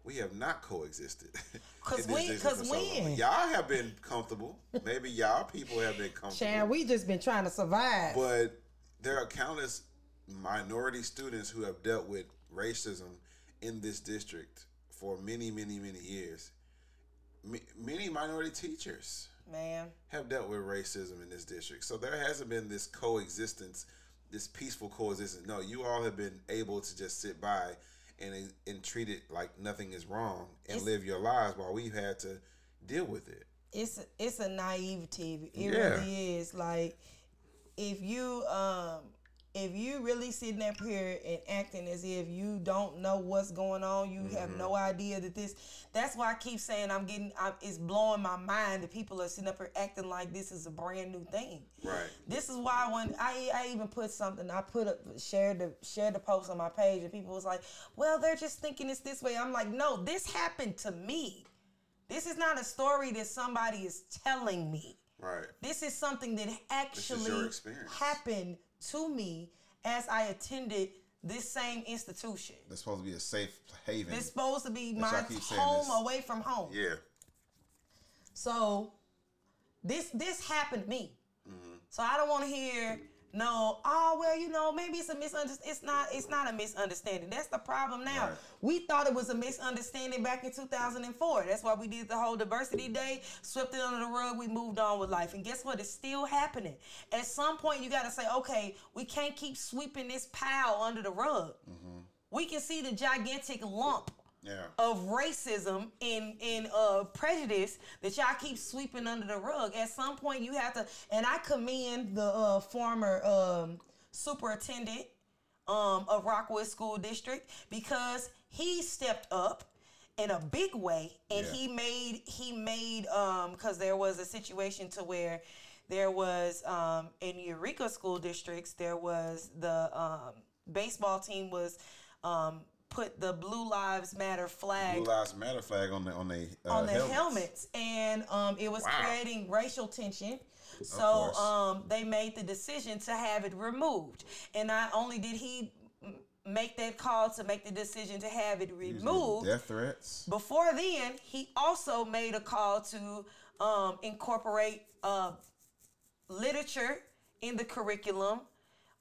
we have not coexisted. 'Cause we- 'cause so long. y'all have been comfortable. Maybe y'all people have been comfortable. Chad, we just been trying to survive. But there are countless minority students who have dealt with racism in this district for many, many, many years. Many minority teachers Man. have dealt with racism in this district. So there hasn't been this coexistence, this peaceful coexistence. No, you all have been able to just sit by and and treat it like nothing is wrong and It's- live your lives while we've had to deal with it. it's it's a naivety. It Yeah. really is. Like if you um if you really sitting up here and acting as if you don't know what's going on, you have Mm-hmm. no idea that this. That's why I keep saying I'm getting. I'm, it's blowing my mind that people are sitting up here acting like this is a brand new thing. Right. This is why when I I even put something I put up shared the shared the post on my page and people was like, well they're just thinking it's this way. I'm like, no, this happened to me. This is not a story that somebody is telling me. Right. This is something that actually happened to me as I attended this same institution. That's supposed to be a safe haven. It's supposed to be That's my why I keep saying home away from home. Yeah. So this this happened to me. Mm-hmm. So I don't want to hear no. Oh well, you know maybe it's a misunderstanding. It's not. It's not a misunderstanding. That's the problem now. Right. We thought it was a misunderstanding back in 2004. That's why we did the whole diversity day, swept it under the rug. We moved on with life, and guess what? It's still happening. At some point, you got to say, okay, we can't keep sweeping this pile under the rug. Mm-hmm. We can see the gigantic lump Yeah. of racism and and uh, prejudice that y'all keep sweeping under the rug. At some point, you have to. And I commend the uh, former um, superintendent um, of Rockwood School District because he stepped up in a big way, and Yeah. he made he made because there was a situation to where there was um, in Eureka school districts there was the um, baseball team was um, put the Blue Lives Matter flag Blue Lives Matter flag on the on the uh, on the helmets. helmets, and um, it was Wow. creating racial tension. So um, they made the decision to have it removed. And not only did he make that call to make the decision to have it He was getting removed, Death threats. before then he also made a call to um, incorporate uh, literature in the curriculum.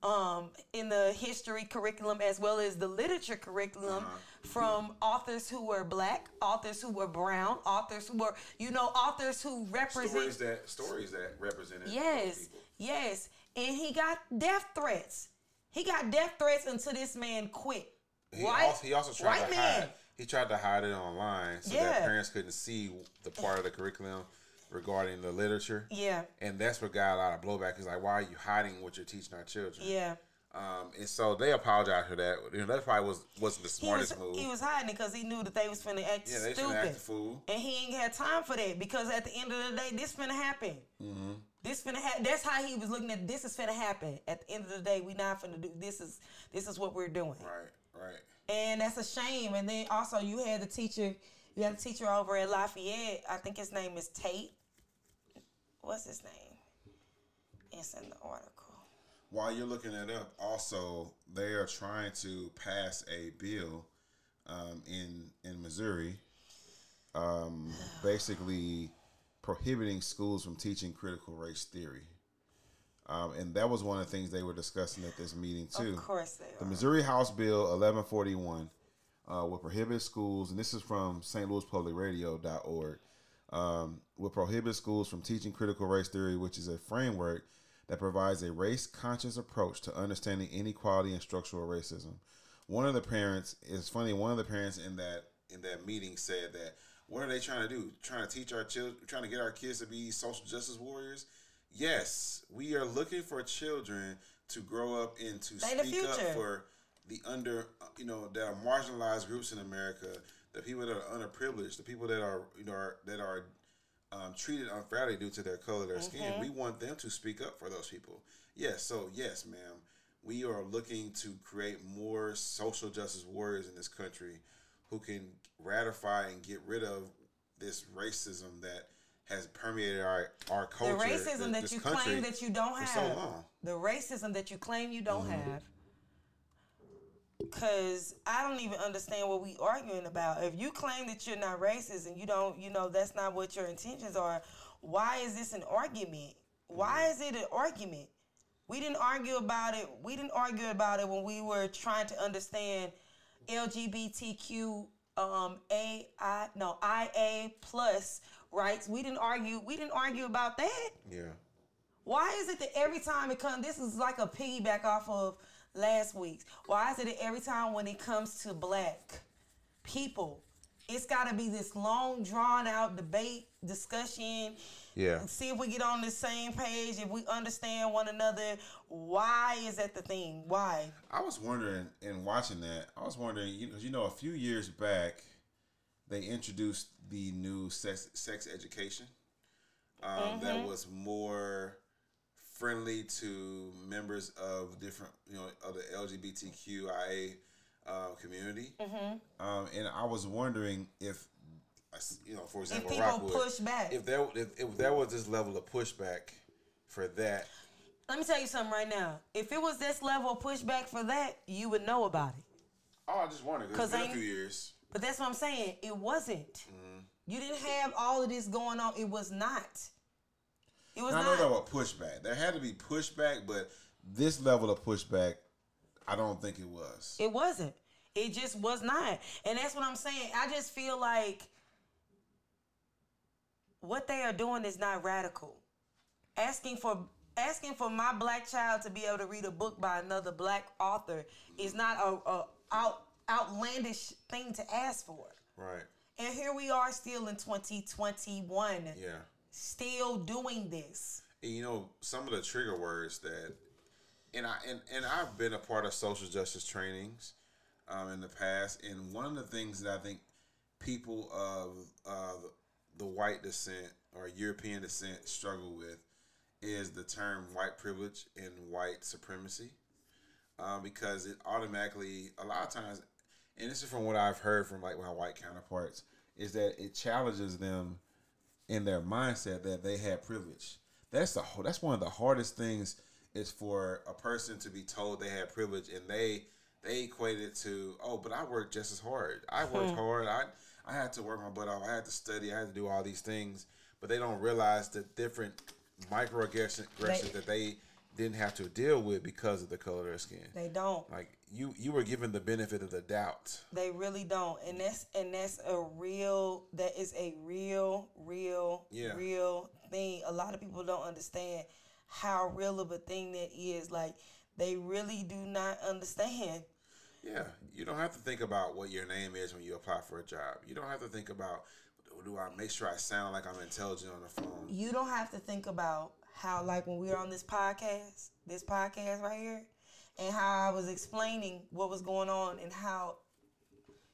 Um, in the history curriculum as well as the literature curriculum Uh-huh. from authors who were black, authors who were brown, authors who were, you know, authors who represent. Stories that stories that represented. Yes, yes. And he got death threats. He got death threats until this man quit. He, White- also, he also tried white to man. hide. He tried to hide it online so Yeah. that parents couldn't see the part of the curriculum regarding the literature. Yeah, And that's what got a lot of blowback. Is like, why are you hiding what you're teaching our children? yeah. Um, and so they apologized for that. You know, that probably was wasn't the He was, smartest move. he was hiding it because he knew that they was finna act yeah, they stupid. act the fool. And he ain't had time for that because at the end of the day, this finna happen. Mm-hmm. This finna ha- That's how he was looking at. This is finna happen. At the end of the day, we not finna do. This is this is what we're doing. Right, right. And that's a shame. And then also you had the teacher. You had a teacher over at Lafayette. I think his name is Tate. What's his name? It's in the article. While you're looking it up, also they are trying to pass a bill um, in in Missouri, um, basically prohibiting schools from teaching critical race theory. Um, and that was one of the things they were discussing at this meeting too. Of course they The are. Missouri House Bill 1141 uh, will prohibit schools, and this is from St. Louis Public Radio.org, um, will prohibit schools from teaching critical race theory, which is a framework that provides a race conscious approach to understanding inequality and structural racism. One of the parents is funny. One of the parents in that in that meeting said that what are they trying to do? Trying to teach our children, trying to get our kids to be social justice warriors? Yes, we are looking for children to grow up and to They speak up for the under, you know, that are marginalized groups in America, the people that are underprivileged, the people that are, you know, are, that are um, treated unfairly due to their color, their skin. Mm-hmm. We want them to speak up for those people. Yes, so yes, ma'am, we are looking to create more social justice warriors in this country who can ratify and get rid of this racism that has permeated our our culture. The racism th- that you claim that you don't so have. long. The racism that you claim you don't Mm-hmm. have. Cause I don't even understand what we arguing about. If you claim that you're not racist and you don't, you know, that's not what your intentions are, why is this an argument? Why Mm-hmm. is it an argument? We didn't argue about it. We didn't argue about it when we were trying to understand LGBTQ um A I no IA plus rights. We didn't argue. We didn't argue about that. Yeah. Why is it that every time it comes, this is like a piggyback off of last week's. Why is it that every time when it comes to black people, it's got to be this long, drawn out debate, discussion. Yeah. See if we get on the same page, if we understand one another. Why is that the thing? Why? I was wondering in watching that. I was wondering, you know, you know, a few years back, they introduced the new sex sex education um, that was more friendly to members of different, you know, of the LGBTQIA uh, community. Um, and I was wondering if, you know, for If example, people Rockwood, push back. if there if, if there was this level of pushback for that, Let me tell you something right now. If it was this level of pushback for that, you would know about it. oh, I just wondered. 'Cause It's been a few years. But that's what I'm saying. It wasn't. Mm-hmm. You didn't have all of this going on. It was not. It was I not. know there was pushback. There had to be pushback, but this level of pushback, I don't think it was. It wasn't. It just was not. And that's what I'm saying. I just feel like what they are doing is not radical. Asking for asking for my black child to be able to read a book by another black author is not a, a out, outlandish thing to ask for. Right. And here we are still in 2021, Yeah. Still doing this. And you know, some of the trigger words that and I and, and I've been a part of social justice trainings um, in the past, and one of the things that I think people of uh, the white descent or European descent struggle with is the term white privilege and white supremacy, um, because it automatically a lot of times, and this is from what I've heard from like my white counterparts, is that it challenges them in their mindset that they had privilege. That's the that's one of the hardest things is for a person to be told they had privilege and they they equate it to oh but I worked just as hard. I worked hmm. hard. I I had to work my butt off. I had to study. I had to do all these things, but they don't realize the different microaggressions aggressions They- that they didn't have to deal with because of the color of their skin. They don't. Like you, you were given the benefit of the doubt. They really don't, and that's and that's a real. That is a real, real, Yeah. real thing. A lot of people don't understand how real of a thing that is. Like they really do not understand. Yeah, you don't have to think about what your name is when you apply for a job. You don't have to think about do I make sure I sound like I'm intelligent on the phone. You don't have to think about how, like, when we are on this podcast, this podcast right here, and how I was explaining what was going on and how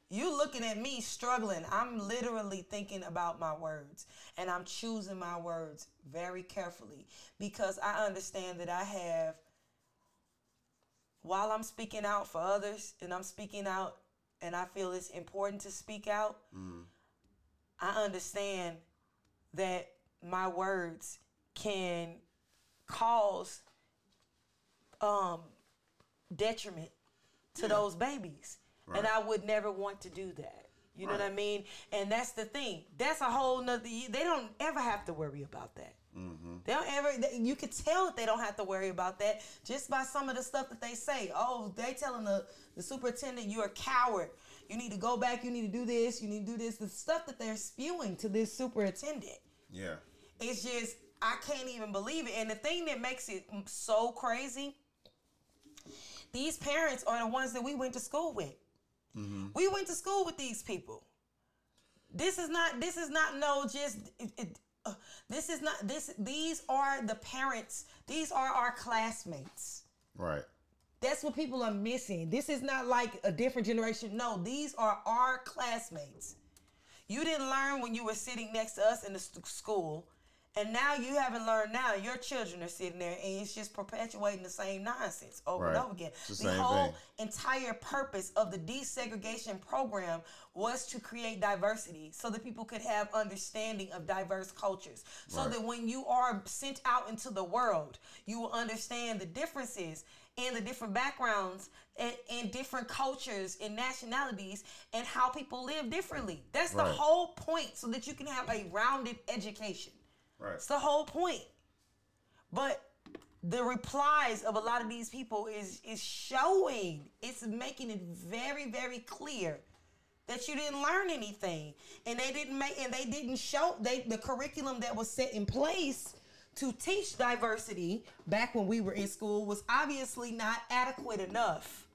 you looking at me struggling. I'm literally thinking about my words and I'm choosing my words very carefully because I understand that I have, while I'm speaking out for others and I'm speaking out and I feel it's important to speak out, I understand that my words can cause um detriment to those babies. And i would never want to do that. You know what i mean? And that's the thing. That's a whole nother they don't ever have to worry about that. Mm-hmm. They don't ever they- you could tell that they don't have to worry about that just by some of the stuff that they say. Oh they telling the, the superintendent you're a coward. You need to go back. You need to do this. You need to do this. The stuff that they're spewing to this superintendent. Yeah, it's just I can't even believe it. And the thing that makes it so crazy, these parents are the ones that we went to school with. We went to school with these people. This is not. This is not no just. It, it, uh, this is not. This. These are the parents. These are our classmates. right. That's what people are missing. This is not like a different generation. No, these are our classmates. You didn't learn when you were sitting next to us in the st- school, and now you haven't learned. Now your children are sitting there, and it's just perpetuating the same nonsense over and over again. It's the the whole thing. entire purpose of the desegregation program was to create diversity so that people could have understanding of diverse cultures so Right. that when you are sent out into the world you will understand the differences and the different backgrounds and, and different cultures and nationalities and how people live differently that's the whole point so that you can have a rounded education Right. it's the whole point. But the replies of a lot of these people is is showing. It's making it very very clear that you didn't learn anything, and they didn't make and they didn't show they the curriculum that was set in place to teach diversity back when we were in school was obviously not adequate enough.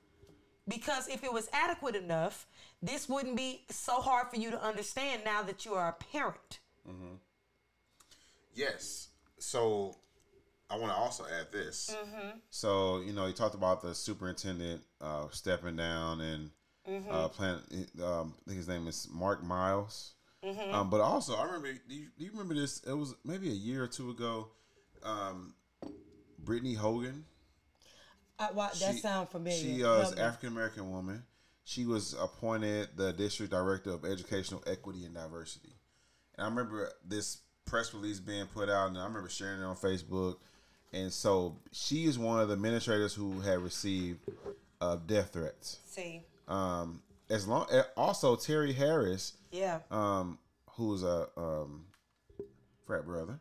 Because if it was adequate enough, this wouldn't be so hard for you to understand now that you are a parent. Mm-hmm. Yes. So I want to also add this. Mm-hmm. So you know, you talked about the superintendent uh, stepping down and Mm-hmm. uh, playing. Um, I think his name is Mark Miles. Mm-hmm. Um, but also, I remember. Do you, do you remember this? It was maybe a year or two ago. Um, Brittany Hogan. I, that sound familiar. She uh, is African American woman. She was appointed the district director of educational equity and diversity. And I remember this press release being put out, and I remember sharing it on Facebook. And so she is one of the administrators who had received uh, death threats. See, Um, as long, eh, also Terry Harris, yeah, um, who's a um, frat brother,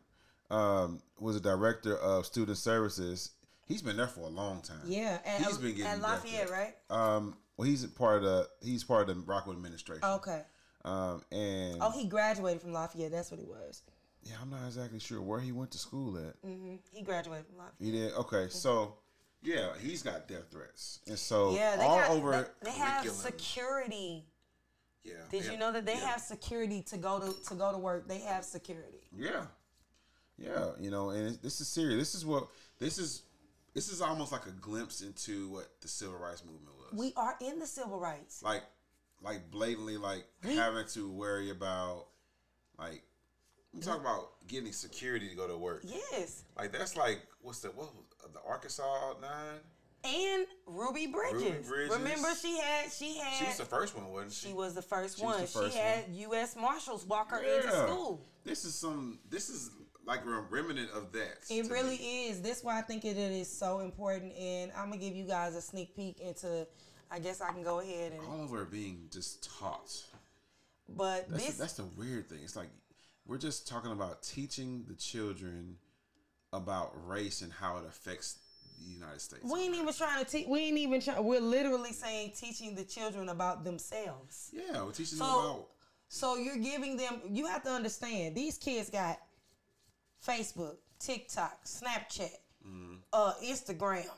um, was a director of student services. He's been there for a long time. yeah, and, he's been getting and Lafayette, right? Um, well, he's part of the he's part of the Rockwood administration. Okay. Um, and Oh, he graduated from Lafayette. That's what he was. Yeah, I'm not exactly sure where he went to school at. hmm He graduated from Lafayette. He did okay. So yeah, he's got death threats, and so Yeah, they all got, over They, they have security. Yeah. Did yeah, you know that they yeah. have security to go to to go to work? They have security. Yeah, yeah. You know, and it- this is serious. This is what this is. This is almost like a glimpse into what the civil rights movement was. We are in the civil rights. like, like blatantly, like We- having to worry about, like, we talk about getting security to go to work. Yes, Like that's like what's the what was the Arkansas nine? and Ruby Bridges. Bridges. Remember, she had she had She was the first one, wasn't she? she was the first She one. the first she had U.S. Marshals walk her into Yeah. school. This is some. This is like a remnant of that. It to really me. is. That's why I think it, it is so important. And I'm gonna give you guys a sneak peek into. I guess I can go ahead and. All of her being just taught. But That's this, the, that's the weird thing. It's like we're just talking about teaching the children about race and how it affects the United States. We ain't even trying to teach. We ain't even trying. We're literally saying teaching the children about themselves. Yeah, we're teaching So- them about. So you're giving them. You have to understand. These kids got Facebook, TikTok, Snapchat, uh, Instagram,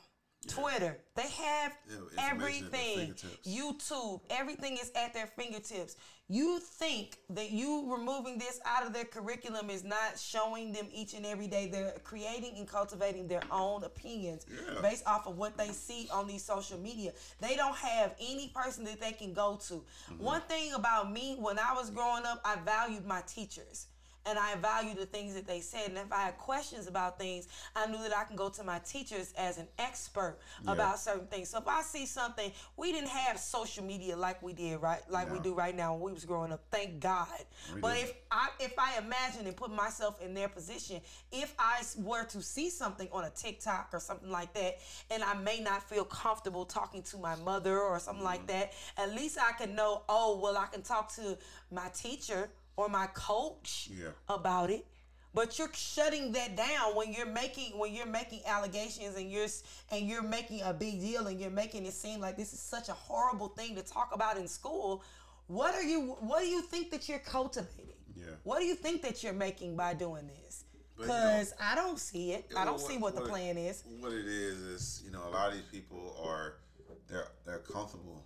Twitter. They have Yeah, information at their everything. YouTube. Everything is at their fingertips. You think that you removing this out of their curriculum is not showing them each and every day they're creating and cultivating their own opinions Yeah. based off of what they see on these social media. They don't have any person that they can go to. Mm-hmm. One thing about me, when I was growing up, I valued my teachers. And I valued the things that they said. And if I had questions about things, I knew that I can go to my teachers as an expert about certain things. So if I see something, we didn't have social media like we did right, like we do right now when we was growing up. Thank God. We but didn't. if I if I imagine and put myself in their position, if I were to see something on a TikTok or something like that, and I may not feel comfortable talking to my mother or something like Mm-hmm. that, at least I can know, oh, well, I can talk to my teacher or my coach Yeah. about it. But you're shutting that down when you're making when you're making allegations and you're and you're making a big deal and you're making it seem like this is such a horrible thing to talk about in school. What are you what do you think that you're cultivating? Yeah. What do you think that you're making by doing this? But, you know- Because I don't see it. I don't Well, see what the it- plan is. What it is is, you know, a lot of these people are they're they're comfortable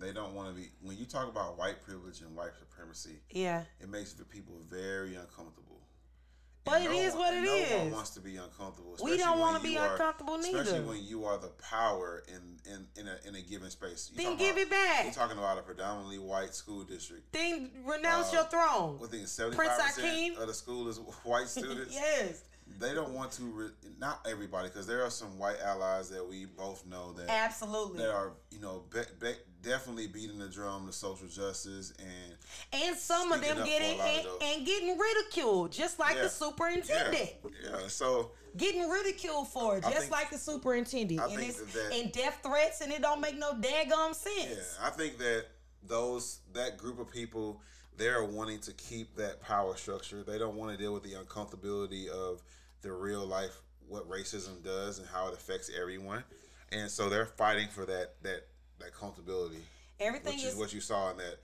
and they don't want to be. When you talk about white privilege and white supremacy, Yeah. it makes the people very uncomfortable. But And it is one- what it no is. one wants to be uncomfortable. We don't wanna be you are- uncomfortable neither. Especially when you are the power in in in a, in a given space. You Then give about- it back. You're talking about a predominantly white school district. Then renounce Uh, your throne. Within seventy five percent of the school is white students. yes. They don't want to. Re- not everybody, because there are some white allies that we both know that Absolutely. that are you know be, be, definitely beating the drum to social justice and And some of them getting for a lot of and, and getting ridiculed, just like Yeah. the superintendent. yeah, yeah. So Getting ridiculed for it, I just think- like the superintendent. I and think it's that and death threats and it don't make no daggum yeah, sense. I think that those that group of people they're wanting to keep that power structure. They don't want to deal with the uncomfortability of the real life what racism does and how it affects everyone, and so they're fighting for that that that comfortability. Everything which is is what you saw in that.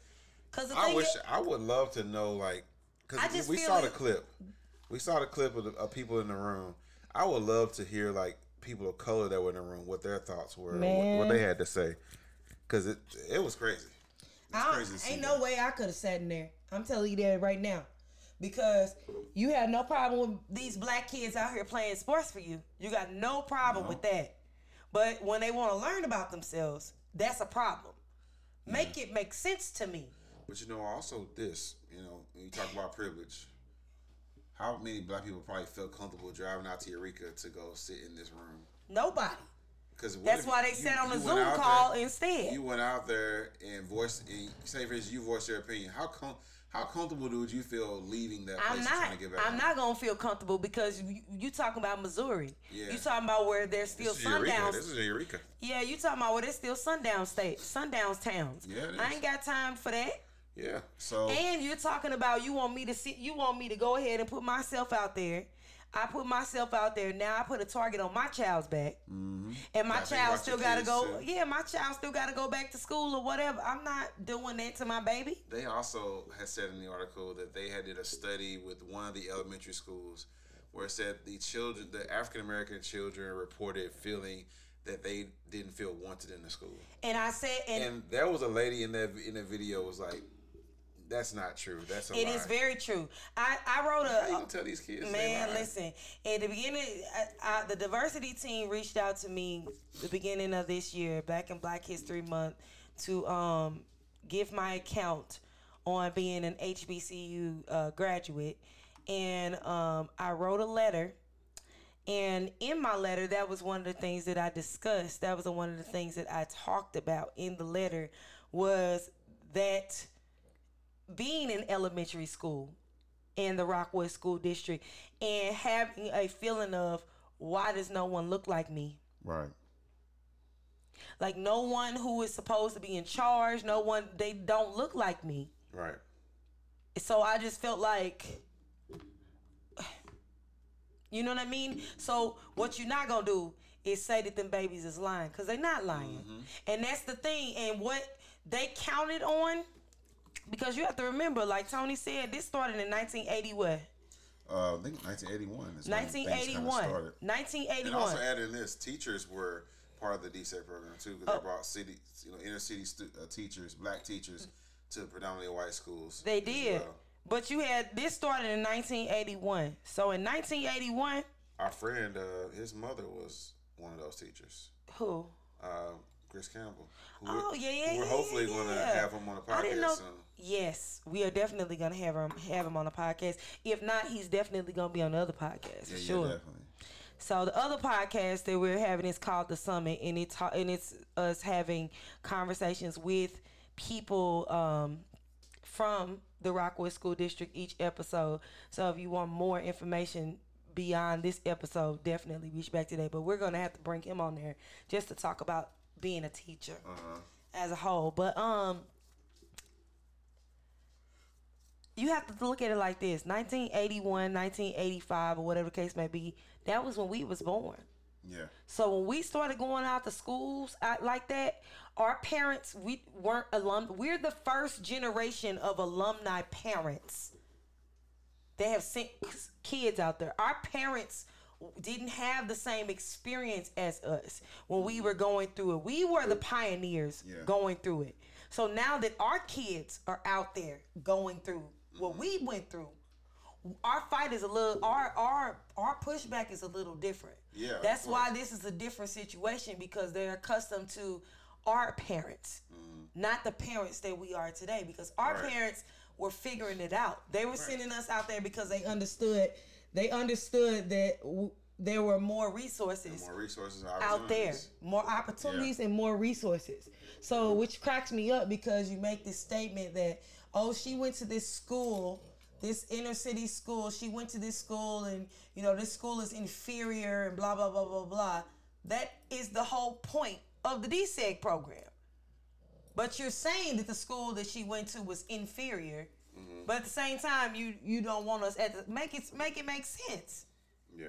because I wish is, I would love to know like because just we feel saw the clip, we saw the clip of, the, of people in the room. I would love to hear like people of color that were in the room what their thoughts were, what, what they had to say, because it it was crazy. It's I crazy. to don't, ain't that. no way I could have sat in there. I'm telling you that right now. Because you have no problem with these black kids out here playing sports for you. You got no problem with that. But when they want to learn about themselves, that's a problem. Make it make sense to me. But you know, also this, you know, when you talk about privilege, how many black people probably felt comfortable driving out to Eureka to go sit in this room? Nobody. Because That's why they sat on the Zoom call instead. You went out there and voiced, and say for instance, you voiced your opinion. How com- how comfortable would you feel leaving that place I'm not. trying to get back? I'm home? not gonna feel comfortable because you, you talking about Missouri. Yeah. You talking about where there's still This is Eureka. This is Eureka. Yeah, you talking about where there's still sundown state, sundowns towns. Yeah, it I ain't got time for that. Yeah. So And you're talking about you want me to see, you want me to go ahead and put myself out there. I put myself out there. Now I put a target on my child's back, mm-hmm. and my Gotta child still got to go. too. Yeah, my child still got to go back to school or whatever. I'm not doing that to my baby. they also had said in the article that they had did a study with one of the elementary schools where it said the children, the African American children, reported feeling that they didn't feel wanted in the school. And I said, and, And there was a lady in that in the video was like, "That's not true. That's a it lie." is very true. I I wrote How you a. gonna tell these kids? Man, listen. At the beginning, I, I, the diversity team reached out to me the beginning of this year, back in Black History Month, to um, give my account on being an HBCU uh, graduate, and um, I wrote a letter. And in my letter, that was one of the things that I discussed. That was one of the things that I talked about in the letter was that being in elementary school in the Rockwood School District and having a feeling of why does no one look like me? Right. Like no one who is supposed to be in charge, no one they don't look like me. Right. So I just felt like you know what I mean? So what you're not gonna do is say that them babies is lying because they're not lying, Mm-hmm. and that's the thing. And what they counted on, because you have to remember, like Tony said, this started in 1980. What? Uh, I think 1981 is when things kinda 1981. started. 1981. And also add in this, teachers were part of the DSEG program too, because Oh. they brought city, you know, inner city stu- uh, teachers, black teachers, to predominantly white schools. They did. well. But you had this started in 1981. So in 1981, Our friend, uh, his mother was one of those teachers, who? uh, Chris Campbell. Oh we're, yeah, yeah. We're yeah, hopefully yeah, going to yeah. have him on the I didn't know. podcast soon. Yes, we are definitely gonna have him have him on the podcast. If not, he's definitely gonna be on the other podcast yeah, sure. definitely. So the other podcast that we're having is called the Summit, and it's and it's us having conversations with people um, from the Rockwood School District each episode. So if you want more information beyond this episode, definitely reach back today. But we're gonna have to bring him on there just to talk about being a teacher as a whole. But um. You have to look at it like this: 1981, 1985, or whatever the case may be. That was when we was born. Yeah. So when we started going out to schools out like that, our parents we weren't alum. We're the first generation of alumni parents They have sent kids out there. Our parents didn't have the same experience as us when we were going through it. We were the pioneers Yeah. going through it. So now that our kids are out there going through what mm-hmm. we went through, our fight is a little our our our pushback is a little different. Yeah, That's why this is a different situation because they're accustomed to our parents, mm-hmm. not the parents that we are today. Because our Right. parents were figuring it out. They were sending us out there because they understood. They understood that w- there were more resources More resources out there, more opportunities and more resources. So, which cracks me up because you make this statement that, oh, she went to this school, this inner city school. She went to this school, and you know this school is inferior, and blah blah blah blah blah. That is the whole point of the DSEG program. But you're saying that the school that she went to was inferior, but at the same time, you you don't want us at the make it make it make sense. Yeah.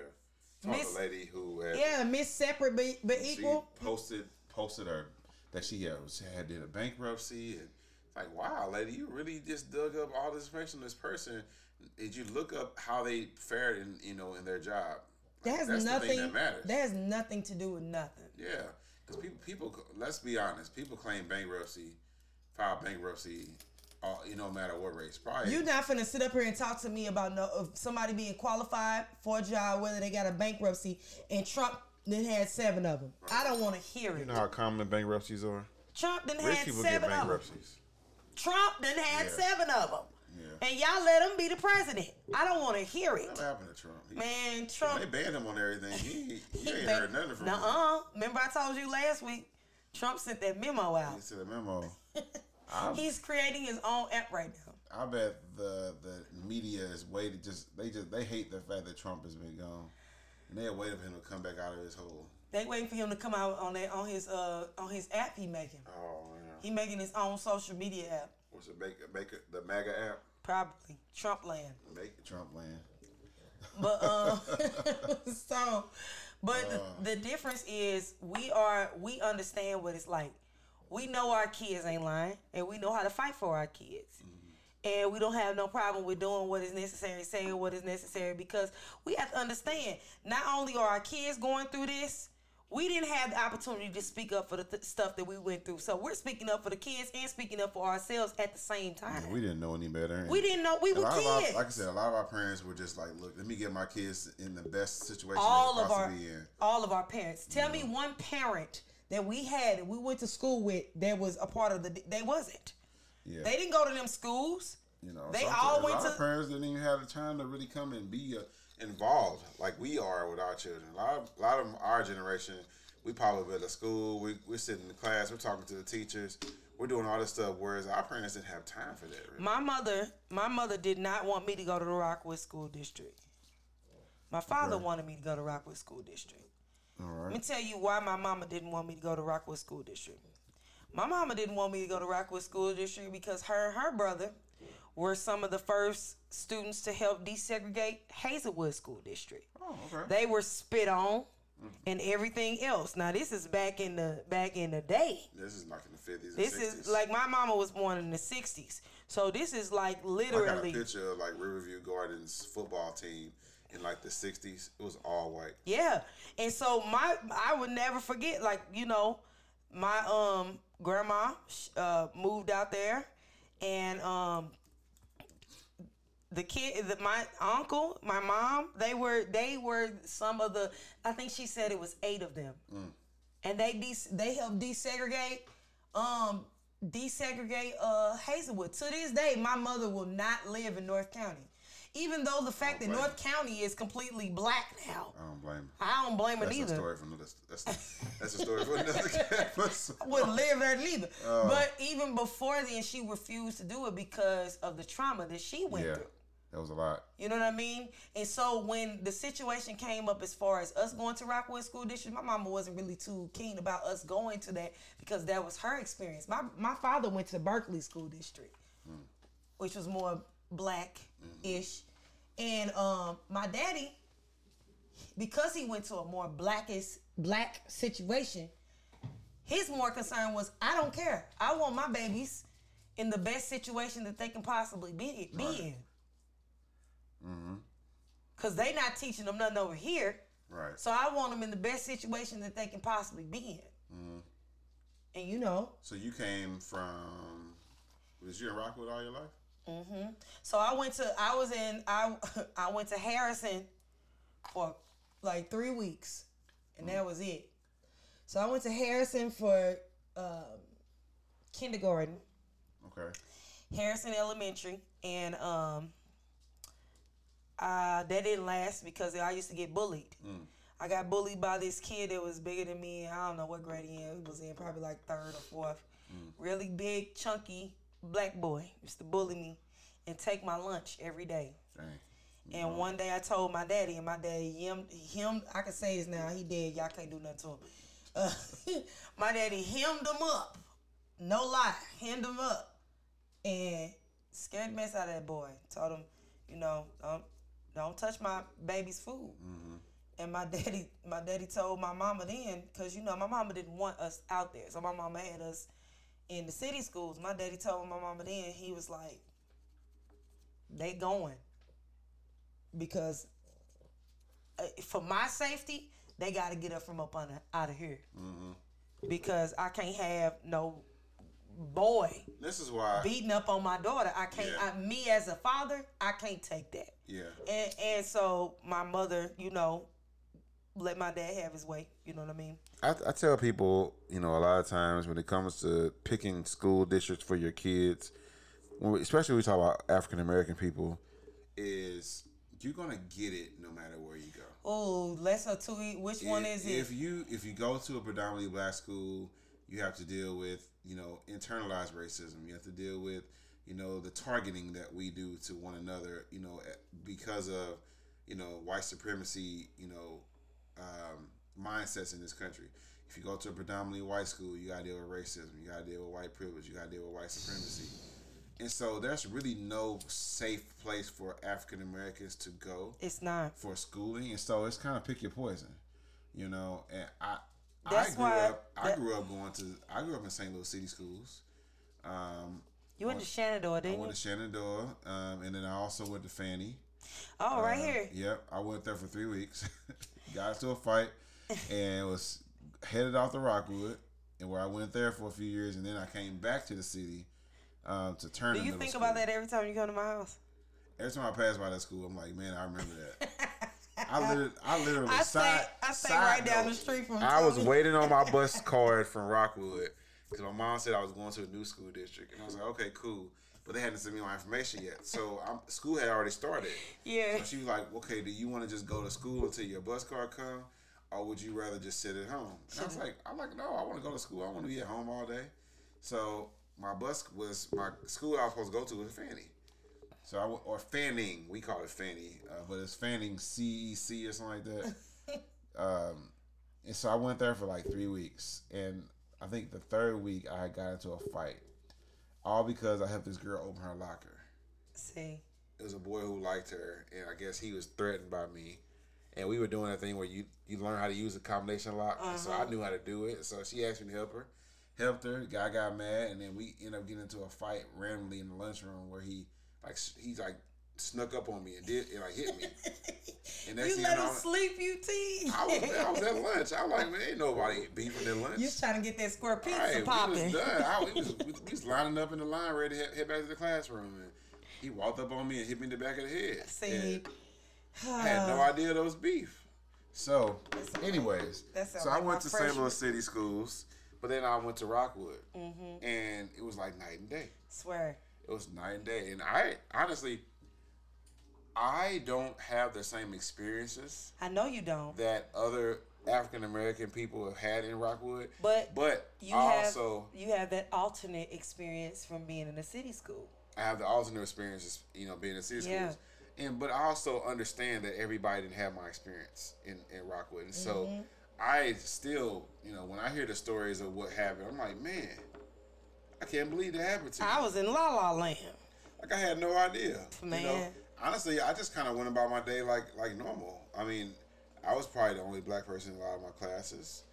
Talk Miss- a lady who had Yeah, miss separate but, but equal. posted posted her that she had, had did a bankruptcy and like, wow, lady, you really just dug up all this information on this person. Did you look up how they fared in you know in their job? That has that's the nothing. thing that matters. that has nothing to do with nothing. yeah, because people people let's be honest, people claim bankruptcy, file bankruptcy, uh, you know, no matter what race. Probably You're not finna sit up here and talk to me about no of somebody being qualified for a job, whether they got a bankruptcy, and Trump then had seven of them. I don't want to hear it. you know how common bankruptcies are. Trump then Rich had people get seven of them. bankruptcies. Trump then had Yeah. seven of them, Yeah. and y'all let him be the president. I don't want to hear it, What happened to Trump? He, man. Trump. They banned him on everything. He, he, he ain't ba- heard nothing from him. Nuh-uh. Remember I told you last week. Trump sent that memo out. He sent a memo. He's creating his own app right now. I bet the the media is waiting. Just they just they hate the fact that Trump has been gone, and they're waiting for him to come back out of his hole. They waiting for him to come out on that on his uh on his app he making. Oh man, He making his own social media app. what's it? Make, make it the MAGA app. Probably Trump land. Make. Trump land. But um, so, but the, the difference is we are we understand what it's like. We know our kids ain't lying, and we know how to fight for our kids. Mm-hmm. And we don't have no problem with doing what is necessary, saying what is necessary, because we have to understand. Not only are our kids going through this, we didn't have the opportunity to speak up for the th- stuff that we went through. So we're speaking up for the kids and speaking up for ourselves at the same time. We didn't know any better. We didn't know we were of our, kids. like I said, a lot of our parents were just like, "Look, let me get my kids in the best situation all they of our in." all of our parents. Tell me one parent that we had and we went to school with that was a part of the. They wasn't. Yeah, They didn't go to them schools. you know, they all a went lot to- parents didn't even have the time to really come and be a. involved like we are with our children. A lot of, a lot of our generation, we probably been to school. We we're sitting in the class. We're talking to the teachers. We're doing all this stuff. Whereas our parents didn't have time for that. Really. My mother, my mother did not want me to go to the Rockwood School District. My father wanted me to go to Rockwood School District. All Let me tell you why my mama didn't want me to go to Rockwood School District. My mama didn't want me to go to Rockwood School District because her and her brother were some of the first students to help desegregate Hazelwood School District. Oh, okay. They were spit on. Mm-hmm. and everything else. Now this is back in the back in the day. This is like in the fifties. This is like my mama was born in the '60s, so this is like literally. I got a picture of like Riverview Gardens football team in like the '60s. It was all white. Yeah. And so my I would never forget like, you know, my um grandma uh moved out there and um the kid the, my uncle, my mom, they were they were some of the I think she said it was 8 of them. And they de- they helped desegregate um desegregate uh Hazelwood. To this day, my mother will not live in North County. Even though the fact that North County is completely black now. I don't blame. Him. I don't blame her either. That's a neither. story from another. That's that's a story for another episode. Wouldn't live there neither. Oh. but even before then, she refused to do it because of the trauma that she went Yeah, through. that was a lot. You know what I mean? And so when the situation came up as far as us going to Rockwood School District, my mama wasn't really too keen about us going to that because that was her experience. My my father went to Berkeley School District, hmm. which was more black-ish. Mm-hmm. And um my daddy, because he went to a more blackest black situation, his more concern was I don't care. I want my babies in the best situation that they can possibly be, be in. Mm-hmm. Cause they not teaching them nothing over here. Right. So I want them in the best situation that they can possibly be in. Mm. And you know, So you came from? Was you in Rockwood all your life? So I went to I was in I I went to Harrison for like three weeks, and that was it. So I went to Harrison for um, kindergarten, Okay. Harrison Elementary, and um, uh, that didn't last because I used to get bullied. I got bullied by this kid that was bigger than me. I don't know what grade he in. He was in probably like third or fourth. Really big, chunky black boy used to bully me and take my lunch every day. Dang. And one day I told my daddy, and my daddy, him, him, I can say his now. He dead. Y'all can't do nothing to him. Uh, my daddy hemmed him up. No lie, hemmed him up, and scared the mess out of that boy. Told him, you know, don't, don't touch my baby's food. And my daddy, my daddy told my mama then, cause you know my mama didn't want us out there, so my mama had us in the city schools. My daddy told my mama then, he was like, they going because uh, for my safety, they got to get up from up under out of here because I can't have no boy This is why. beating up on my daughter. I can't. Yeah. I, me as a father, I can't take that. yeah. And and so my mother, you know, let my dad have his way. You know what I mean? I, I tell people, you know, a lot of times when it comes to picking school districts for your kids, when we, especially when we talk about African American people, is you're gonna get it no matter where you go. Oh, lesser to eat. Which one if, is it? If you if you go to a predominantly black school, you have to deal with you know internalized racism. You have to deal with you know the targeting that we do to one another. You know because of you know white supremacy. You know um, mindsets in this country. If you go to a predominantly white school, you gotta deal with racism. You gotta deal with white privilege. You gotta deal with white supremacy. And so there's really no safe place for African Americans to go it's not. for schooling, and so it's kind of pick your poison, you know. And I, That's I grew why up. I that- grew up going to. I grew up in St. Louis City schools. Um, You went to Shenandoah, didn't you? went to Shenandoah, um, and then I also went to Fanny. Oh, right Uh, here. Yep, I went there for three weeks. Got into a fight, and was headed off to Rockwood, and where I went there for a few years, and then I came back to the city um, to turn. Do you think about that every time you come to my house? Every time I pass by that school, I'm like, man, I remember that. I literally, I literally I side, stay, I stay side right down the street from. I was waiting on my bus card from Rockwood because my mom said I was going to a new school district, and I was like, okay, cool. But they hadn't sent me my information yet, so I'm, school had already started. Yeah. So she was like, okay, do you want to just go to school until your bus card come, or would you rather just sit at home? And I was like, I'm like, no, I want to go to school. I want to be at home all day. So my bus was my school I was supposed to go to was Fanny. So I or Fanning, we call it Fanny, uh, but it's Fanning CEC or something like that. um, and so I went there for like three weeks, and I think the third week I got into a fight, all because I helped this girl open her locker See, it was a boy who liked her, and I guess he was threatened by me. and we were doing a thing where you you learn how to use a combination lock. And so I Uh-huh. knew how to do it. So she asked me to help her, helped her. Guy got mad, and then we ended up getting into a fight randomly in the lunchroom where he like he's like snuck up on me and did and like hit me. And next You let him sleep, you T. I was I was at lunch. I was like, man, ain't nobody beefing at lunch. You was trying to get that square pizza Right, we was done. I, we, was, we, was lining up in the line ready to head, head back to the classroom, and he walked up on me and hit me in the back of the head. See, And I had no idea there was beef. So, anyways, that sound so I went to St. Louis City schools, but then I went to Rockwood, Mm-hmm. and it was like night and day. Swear. It was night and day, and I honestly, I don't have the same experiences I know you don't. that other African American people have had in Rockwood. But but You I have also you have that alternate experience from being in a city school. I have the alternate experiences, you know, being in city Yeah. schools. And but I also understand that everybody didn't have my experience in, in Rockwood. And so Mm-hmm. I still, you know, when I hear the stories of what happened, I'm like, man, I can't believe that happened to me. I was in La La Land. Like I had no idea. You know, Man. Honestly, I just kind of went about my day like like normal. I mean, I was probably the only black person in a lot of my classes.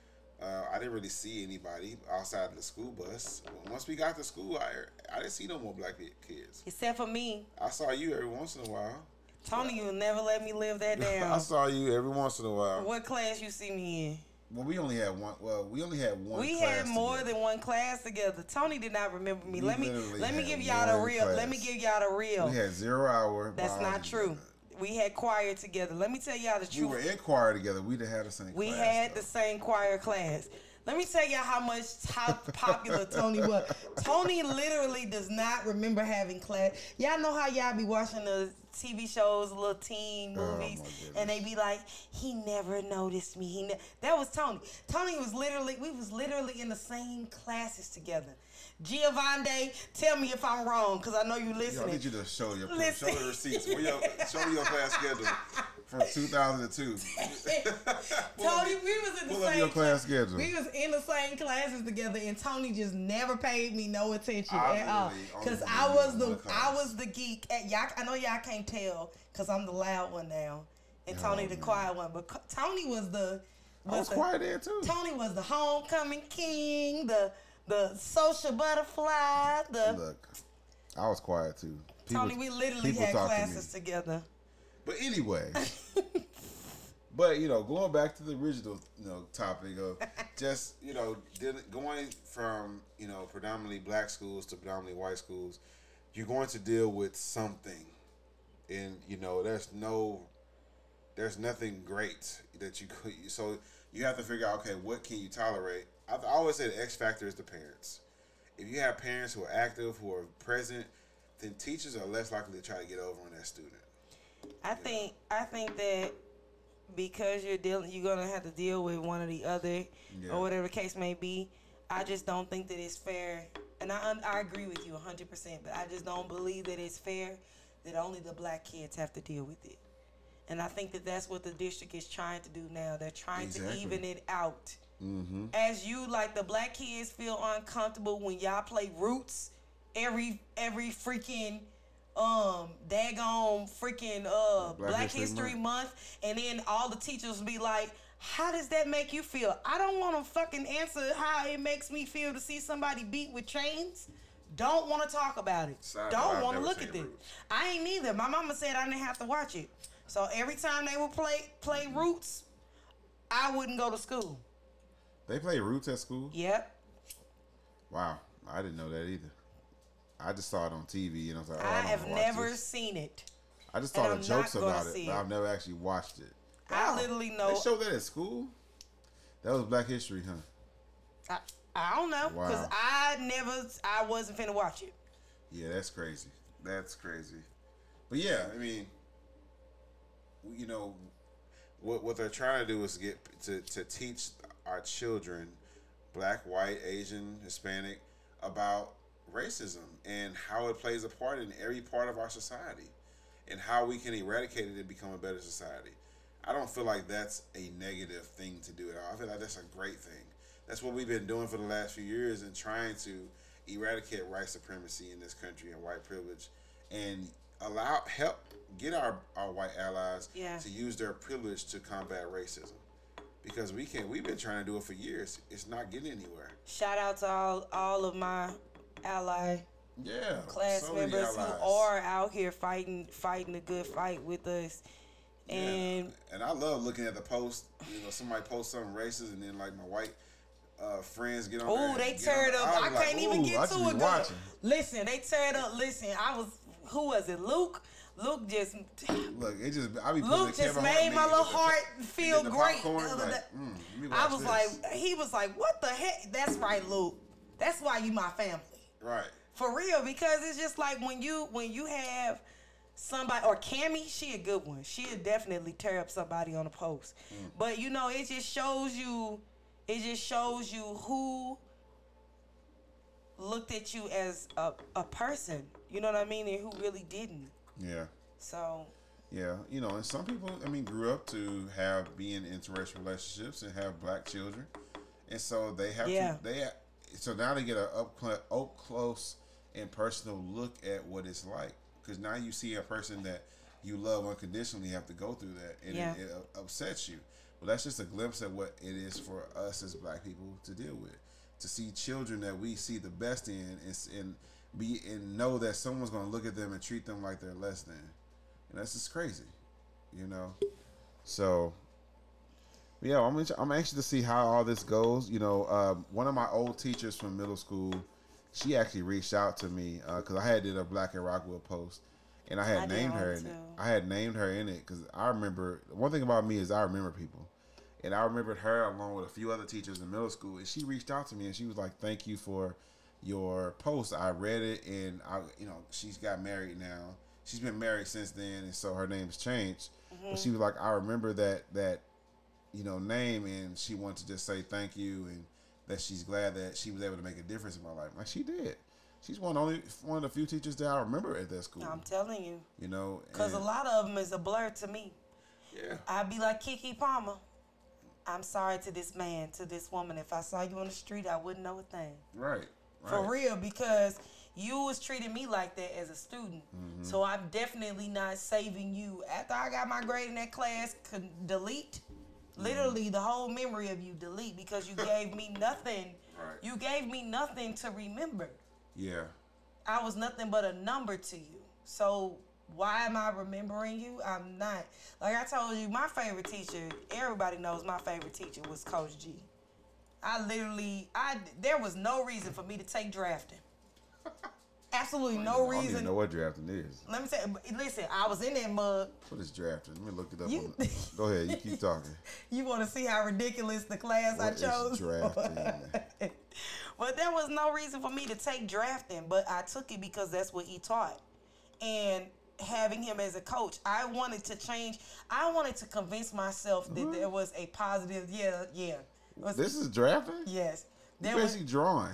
Uh, I didn't really see anybody outside of the school bus. Once we got to school, I I didn't see no more black kids. Except for me. I saw you every once in a while. Tony you never let me live that down. I saw you every once in a while. what class you see me in? Well, we only had one. Well, we only had one. We class had more together. than one class together. Tony did not remember me. We let me let me give y'all the real. Let me give y'all the real. We had zero hour. That's not true. We had choir together. Let me tell y'all the truth. We were in choir together. We didn't have the same. We class, had though. the same choir class. Let me tell y'all how much how popular Tony was. Tony literally does not remember having class. Y'all know how y'all be watching the TV shows, little teen Oh, movies, goodness. and they be like, "He never noticed me." He ne-. that was Tony. Tony was literally we was literally in the same classes together. Giovanni, tell me if I'm wrong, cause I know you Yo, I need you to show your Listen. Show the receipts. Your, show me your class schedule. From 2002. Tony, we was in the Pull same your class cla- schedule. We was in the same classes together, and Tony just never paid me no attention I at all. Cause I was one the. I was the geek. At y'all, I know y'all can't tell, cause I'm the loud one now, and Tony the man. quiet one. But Tony was the I was the- quiet there too. Tony was the homecoming king, the the social butterfly. The Look, I was quiet too. People- Tony, we literally people had talk to classes together. But anyway, but you know, going back to the original, you know, topic of just you know going from you know predominantly black schools to predominantly white schools you're going to deal with something. And you know there's no there's nothing great that you could so you have to figure out okay what can you tolerate? I, I always say the x factor is the parents. If you have parents who are active who are present then teachers are less likely to try to get over on that student I think I think that because you're dealing, you're gonna have to deal with one or the other, Yeah. or whatever the case may be. I just don't think that it's fair, and I I agree with you 100. percent But I just don't believe that it's fair that only the black kids have to deal with it. And I think that that's what the district is trying to do now. They're trying Exactly. to even it out. Mm-hmm. As you like the black kids feel uncomfortable when y'all play roots every every freaking um daggone freaking uh Black Black, History History, Month. Month and then all the teachers be like how does that make you feel? I don't want to fucking answer how it makes me feel to see somebody beat with chains. Don't want to talk about it. Side don't want to look at it. I ain't neither. My mama said I didn't have to watch it. So every time they would play play Roots, I wouldn't go to school. They play roots at school. Yep. Wow, I didn't know that either. I just saw it on TV and I was like, oh, I I, have never this. seen it. I just saw the jokes about it, see but. I've never actually watched it. I literally know- They showed that at school. That was Black History, huh? I, I don't know because Wow. I never, I wasn't finna watch it. Yeah, that's crazy. That's crazy. But yeah, I mean, you know, what what they're trying to do is get to, to teach our children, black, white, Asian, Hispanic, about racism and how it plays a part in every part of our society, and how we can eradicate it and become a better society. I don't feel like that's a negative thing to do at all. I feel like that's a great thing. That's what we've been doing for the last few years and trying to eradicate white supremacy in this country and white privilege. And allow help get our, our white allies Yeah. to use their privilege to combat racism. Because we can we've been trying to do it for years. It's not getting anywhere. Shout out to all all of my ally Yeah. class so members who are out here fighting fighting a good fight with us. Yeah. And and I love looking at the post. You know, somebody post something racist, and then like my white uh, friends get on. oh, they tear it up. I'll I like, can't even get I to it. watching. Listen, they tear it up. Listen, I was who was it? Luke. Luke just Look, it just I be Luke just made my little heart feel great. popcorn, like, mm, I was this. like, he was like, what the heck? That's right, Luke. That's why you my family. Right. For real, because it's just like when you when you have somebody or Cammy, she a good one. She'll definitely tear up somebody on a post. Mm. But you know, it just shows you it just shows you who looked at you as a, a person. You know what I mean? And who really didn't. Yeah. So Yeah, you know, and some people, I mean, grew up to have be in interracial relationships and have black children, and so they have Yeah. to they so now they get a up up close and personal look at what it's like because now you see a person that you love unconditionally have to go through that and Yeah. it, it upsets you. Well, that's just a glimpse of what it is for us as black people to deal with. To see children that we see the best in and, and be and know that someone's going to look at them and treat them like they're less than. And that's just crazy, you know. So, yeah, I'm I'm anxious to see how all this goes. You know, um, one of my old teachers from middle school, she actually reached out to me because I had did a Black in Rockwood post, and I had I named her in it. I had named her in it because I remember one thing about me is I remember people. And I remembered her along with a few other teachers in middle school, and she reached out to me and she was like, "Thank you for your post. I read it, and I, you know, she's got married now. She's been married since then, and so her name's changed. But she was like, I remember that that, you know, name, and she wanted to just say thank you, and that she's glad that she was able to make a difference in my life. Like she did. She's one only one of the few teachers that I remember at that school. I'm telling you, you know, because a lot of them is a blur to me. Yeah. I'd be like Keke Palmer. I'm sorry to this man, to this woman. If I saw you on the street, I wouldn't know a thing. Right. For real, because you was treating me like that as a student. Mm-hmm. So I'm definitely not saving you. After I got my grade in that class, could delete. Literally the whole memory of you delete because you gave me nothing. Right. You gave me nothing to remember. Yeah. I was nothing but a number to you. So why am I remembering you? I'm not. Like I told you, my favorite teacher, everybody knows my favorite teacher was Coach G. I literally, I there was no reason for me to take drafting. Absolutely no I don't even reason. know what drafting is. Let me say, listen, I was in that mug. What is drafting? Let me look it up. You- Go ahead. You keep talking. You want to see how ridiculous the class I What is chose? drafting? but there was no reason for me to take drafting, but I took it because that's what he taught. And having him as a coach, I wanted to change. I wanted to convince myself that there was a positive. Yeah, yeah. Was- This is drafting. yes. There You're was, basically drawing.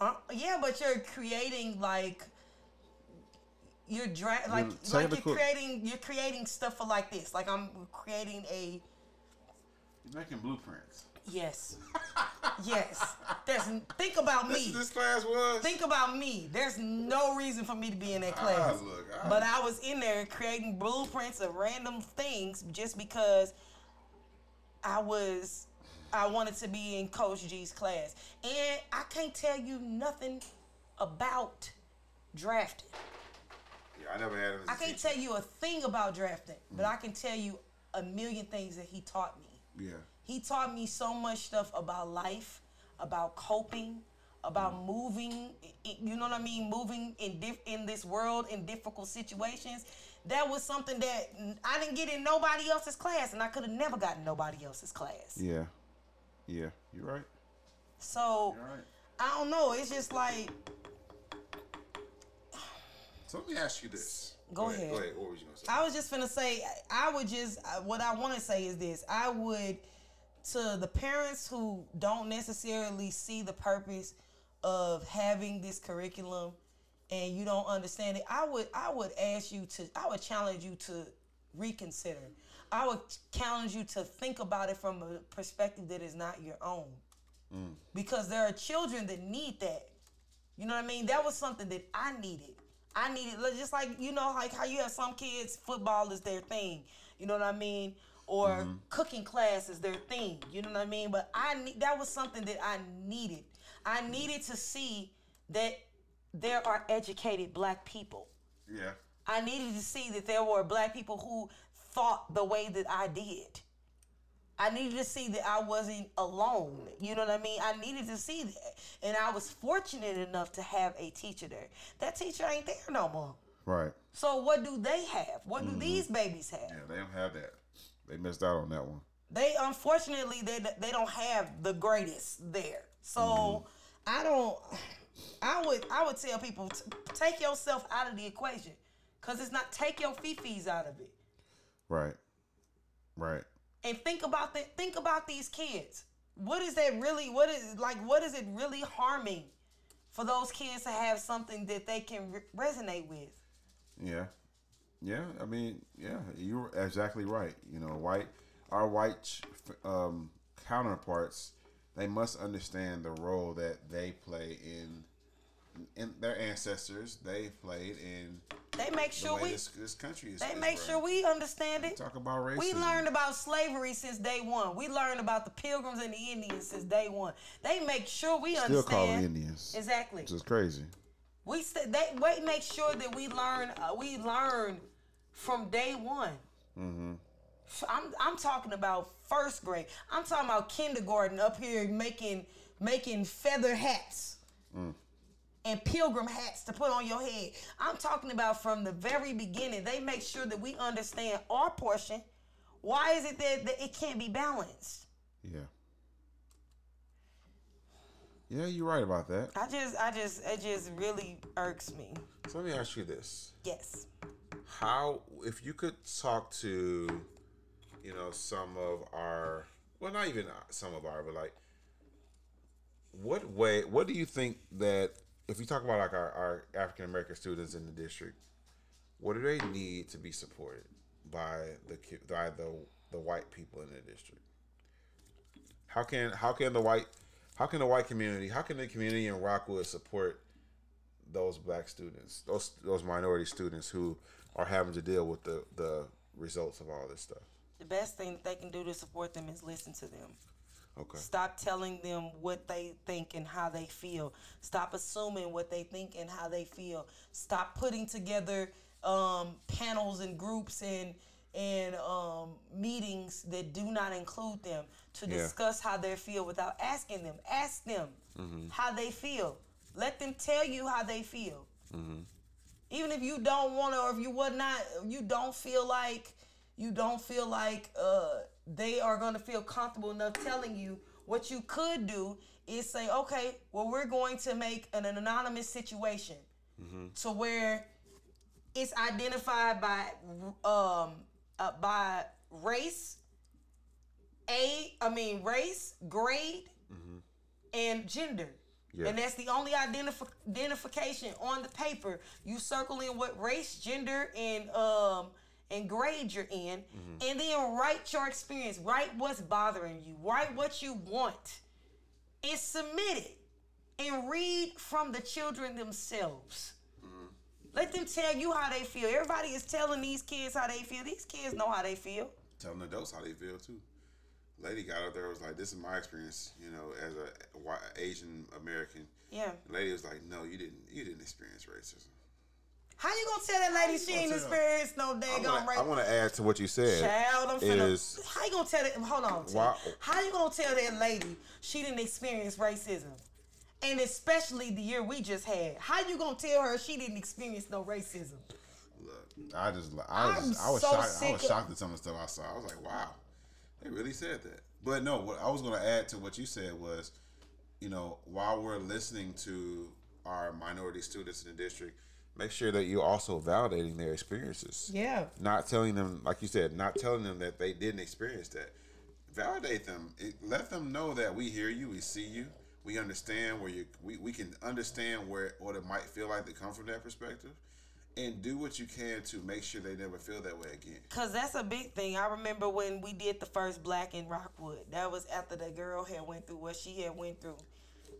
uh, yeah, but you're creating like you're dra- like like you're creating you're creating stuff for like this. Like I'm creating a You're making blueprints. yes, yes. There's think about me. this class was. Think about me. There's no reason for me to be in that Ah, class. look, I- but I was in there creating blueprints of random things just because I was I wanted to be in Coach G's class. And I can't tell you nothing about drafting. Yeah, I never had him. As a I can't teacher. tell you a thing about drafting, but I can tell you a million things that he taught me. Yeah. He taught me so much stuff about life, about coping, about mm. moving. i- i- You know what I mean? Moving in diff- in this world in difficult situations. That was something that I didn't get in nobody else's class, and I could have never gotten nobody else's class. Yeah. Yeah. You're right. So You're right. I don't know. It's just like So let me ask you this. Go ahead. Go ahead. What was you gonna say? I was just gonna say, I would just what I want to say is this: I would to the parents who don't necessarily see the purpose of having this curriculum and you don't understand it. I would I would ask you to I would challenge you to reconsider. I would challenge you to think about it from a perspective that is not your own, mm. because there are children that need that. You know what I mean? That was something that I needed. I needed just like you know, like how you have some kids, football is their thing. You know what I mean? Or Mm-hmm. cooking class is their thing. You know what I mean? But I need that was something that I needed. I needed to see that there are educated black people. Yeah. I needed to see that there were black people who thought the way that I did. I needed to see that I wasn't alone. You know what I mean? I needed to see that. And I was fortunate enough to have a teacher there. That teacher ain't there no more. Right. So what do they have? What do mm-hmm. these babies have? Yeah, they don't have that. They missed out on that one. They unfortunately they they don't have the greatest there. So mm-hmm. I don't. I would I would tell people t- take yourself out of the equation, cause it's not take your fifis out of it. Right. Right. And think about the think about these kids. What is that really? What is like? What is it really harming for those kids to have something that they can re- resonate with? Yeah. Yeah. I mean, yeah, you're exactly right. You know, white, our white um, counterparts, they must understand the role that they play in, in their ancestors. They played in They make the sure way we this, this country is. they is make run. sure we understand it. talk about racism. We learned about slavery since day one. We learned about the Pilgrims and the Indians since day one. They make sure we Still understand. call them Indians. Exactly. Which is crazy. We said they we make sure that we learn. Uh, we learn from day one. mm-hmm. I'm I'm talking about first grade. I'm talking about kindergarten up here making making feather hats and pilgrim hats to put on your head. I'm talking about from the very beginning. They make sure that we understand our portion. Why is it that, that it can't be balanced? Yeah. Yeah, you're right about that. I just I just it just really irks me. So let me ask you this: Yes. How, if you could talk to, you know, some of our, well, not even some of our, but like, what way? What do you think that if you talk about like our, our African American students in the district, what do they need to be supported by the by the the white people in the district? How can how can the white how can the white community how can the community in Rockwood support those black students those those minority students who are having to deal with the the results of all this stuff? The best thing that they can do to support them is listen to them. Okay. Stop telling them what they think and how they feel. Stop assuming what they think and how they feel. Stop putting together um, panels and groups and and um, meetings that do not include them to Yeah. discuss how they feel without asking them. Ask them how they feel. Let them tell you how they feel. Even if you don't want to, or if you would not, you don't feel like you don't feel like uh, they are going to feel comfortable enough telling you. What you could do is say, okay, well, we're going to make an, an anonymous situation to where it's identified by um uh, by race, a I mean race, grade, and gender. Yeah. And that's the only identif- identification on the paper. You circle in what race, gender, and um and grade you're in, mm-hmm. and then write your experience. Write what's bothering you. Write what you want, and submit it. And read from the children themselves. Mm-hmm. Let them tell you how they feel. Everybody is telling these kids how they feel. These kids know how they feel. telling adults how they feel too. Lady got up there was like, "This is my experience, you know, as a Asian American." Yeah. lady was like, "No, you didn't. You didn't experience racism." How you gonna tell that lady she ain't gonna experienced no I daggone want rape? I want to add to what you said. Child, I'm finna. is how you gonna tell that? Hold on. Why- How you gonna tell that lady she didn't experience racism? And especially the year we just had. How you gonna tell her she didn't experience no racism? Look, I just, I was, I'm I was so shocked. I was shocked at some of the stuff I saw. I was like, "Wow, they really said that." But no, what I was going to add to what you said was, you know, while we're listening to our minority students in the district, make sure that you're also validating their experiences. Yeah. Not telling them, like you said, not telling them that they didn't experience that. Validate them. It, let them know that we hear you, we see you, we understand where you. We, we can understand where what it might feel like to come from that perspective, and do what you can to make sure they never feel that way again. Cause that's a big thing. I remember when we did the first Black in Rockwood. That was after the girl had went through what she had went through,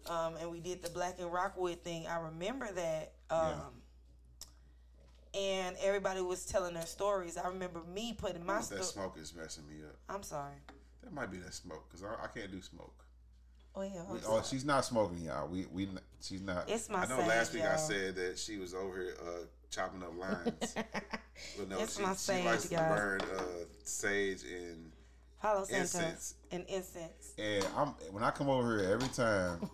um, and we did the Black in Rockwood thing. I remember that. Um, and everybody was telling their stories. I remember me putting my That smoke is messing me up. I'm sorry. That might be that smoke because I, I can't do smoke. Oh yeah. We, oh, she's not smoking, y'all. We we she's not. it's my I know sage, last week I y'all. said that she was over here uh, chopping up lines. but no, It's she, my she sage, likes to burn uh, sage and Palo Santo incense. and incense. And I'm when I come over here every time,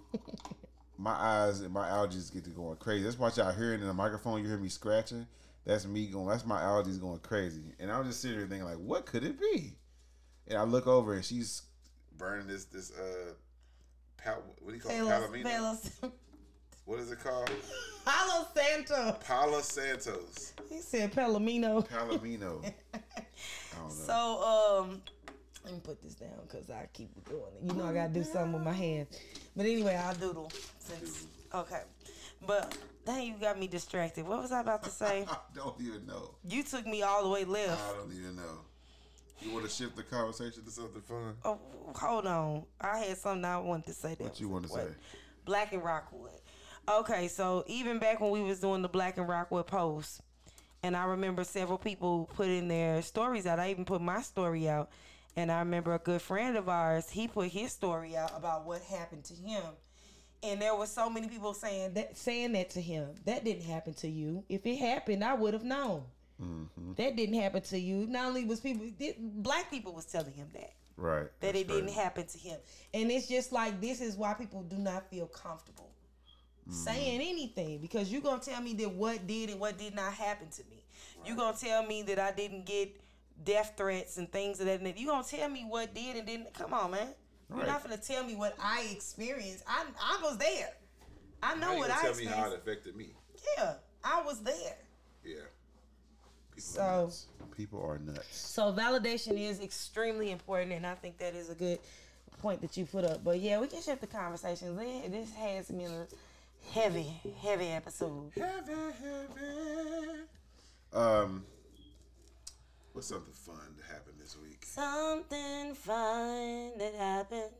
my eyes and my allergies get to going crazy. That's why y'all hearing in the microphone. You hear me scratching. That's me going. That's my allergies going crazy. And I'm just sitting there thinking like, what could it be? And I look over and she's burning this this uh pal, what do you call it? Palo, Palomino? What is it called? Palo Santo. Palo Santos. He said Palomino. Palomino. I don't know. So, um, let me put this down because I keep doing it. You know, I gotta do something with my hands. But anyway, I'll doodle since okay. But dang, you got me distracted. What was I about to say? I don't even know. You took me all the way left. I don't even know. You want to shift the conversation to something fun? Oh, hold on. I had something I wanted to say. That What you want to say? Black in Rockwood. Okay, so even back when we was doing the Black in Rockwood post, and I remember several people putting their stories out. I even put my story out, and I remember a good friend of ours. He put his story out about what happened to him, and there were so many people saying that saying that to him. That didn't happen to you. If it happened, I would have known. Mm-hmm. That didn't happen to you. Not only was people, black people was telling him that Right. that it didn't happen to him. And it's just like this is why people do not feel comfortable mm-hmm. saying anything because you're gonna tell me that what did and what did not happen to me. You're gonna tell me that I didn't get death threats and things of that. nature. You gonna tell me what did and didn't? Come on, man. You're not gonna tell me what I experienced. I I was there. I know How you what gonna I tell me how it affected me? Yeah, I was there. Yeah. People are So. nuts. People are nuts. So validation is extremely important, and I think that is a good point that you put up. But yeah, we can shift the conversation. This- This has been a heavy, heavy episode. Heavy, heavy. Um, What's something fun Something fun that happened.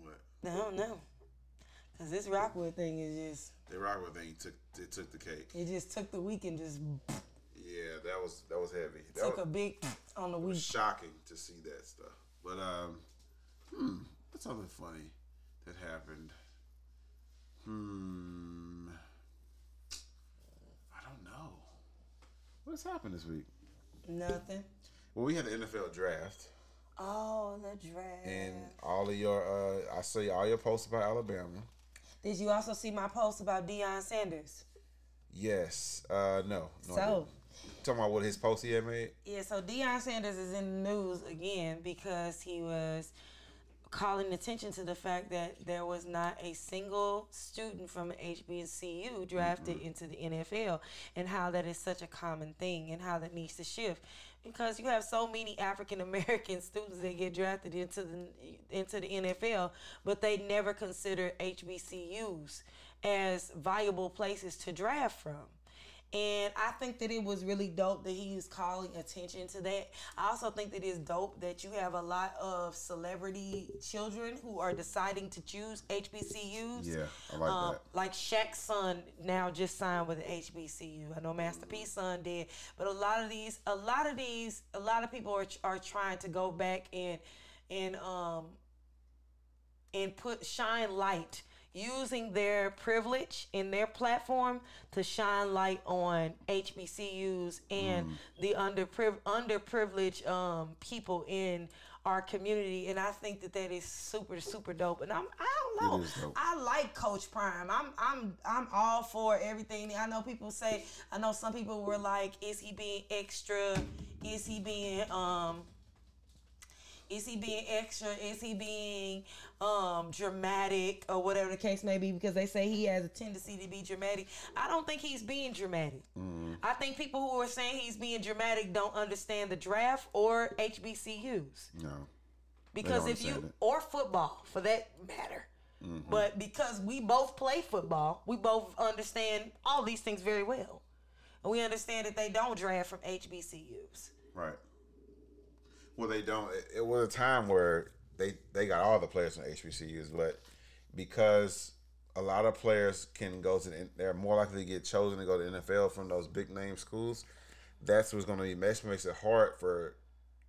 What? I don't know, cause this Rockwood thing is just The Rockwood thing took it took the cake. it just took the week and just Yeah, that was that was heavy. That took a was, big on the week. shocking to see that stuff. but um, hmm, what's something funny that happened? Hmm, I don't know. What's happened this week? Nothing. Well, we had the NFL draft, Oh, the draft. and all of your uh, I see all your posts about Alabama. Did you also see my post about Deion Sanders? Yes. Uh, no. no So. talking about what his post he had made. Yeah, so Deion Sanders is in the news again because he was calling attention to the fact that there was not a single student from HBCU drafted mm-hmm. into the NFL and how that is such a common thing and how that needs to shift because you have so many African American students that get drafted into the into the NFL but they never consider HBCUs as viable places to draft from. And I think that it was really dope that he was calling attention to that. I also think that it's dope that you have a lot of celebrity children who are deciding to choose HBCUs. Yeah, I like Um, that. Like Shaq's son now just signed with an HBCU. I know Master P's son did, but a lot of these, a lot of these, a lot of people are are trying to go back and and um and put shine light using their privilege in their platform to shine light on HBCUs and the underpriv- underprivileged um, people in our community. And I think that that is super super dope. And I'm I don't know. It is dope. I like Coach Prime. I'm I'm I'm all for everything. I know people say I know some people were like is he being extra? Is he being um is he being extra? Is he being um, dramatic or whatever the case may be? Because they say he has a tendency to be dramatic. I don't think he's being dramatic. I think people who are saying he's being dramatic don't understand the draft or HBCUs. No. Because if you it. or football for that matter. But because we both play football, we both understand all these things very well. And we understand that they don't draft from HBCUs. Right. Well, they don't. It, it was a time where they they got all the players from HBCUs, but because a lot of players can go to the, they're more likely to get chosen to go to NFL from those big name schools. That's what's going to be makes makes it hard for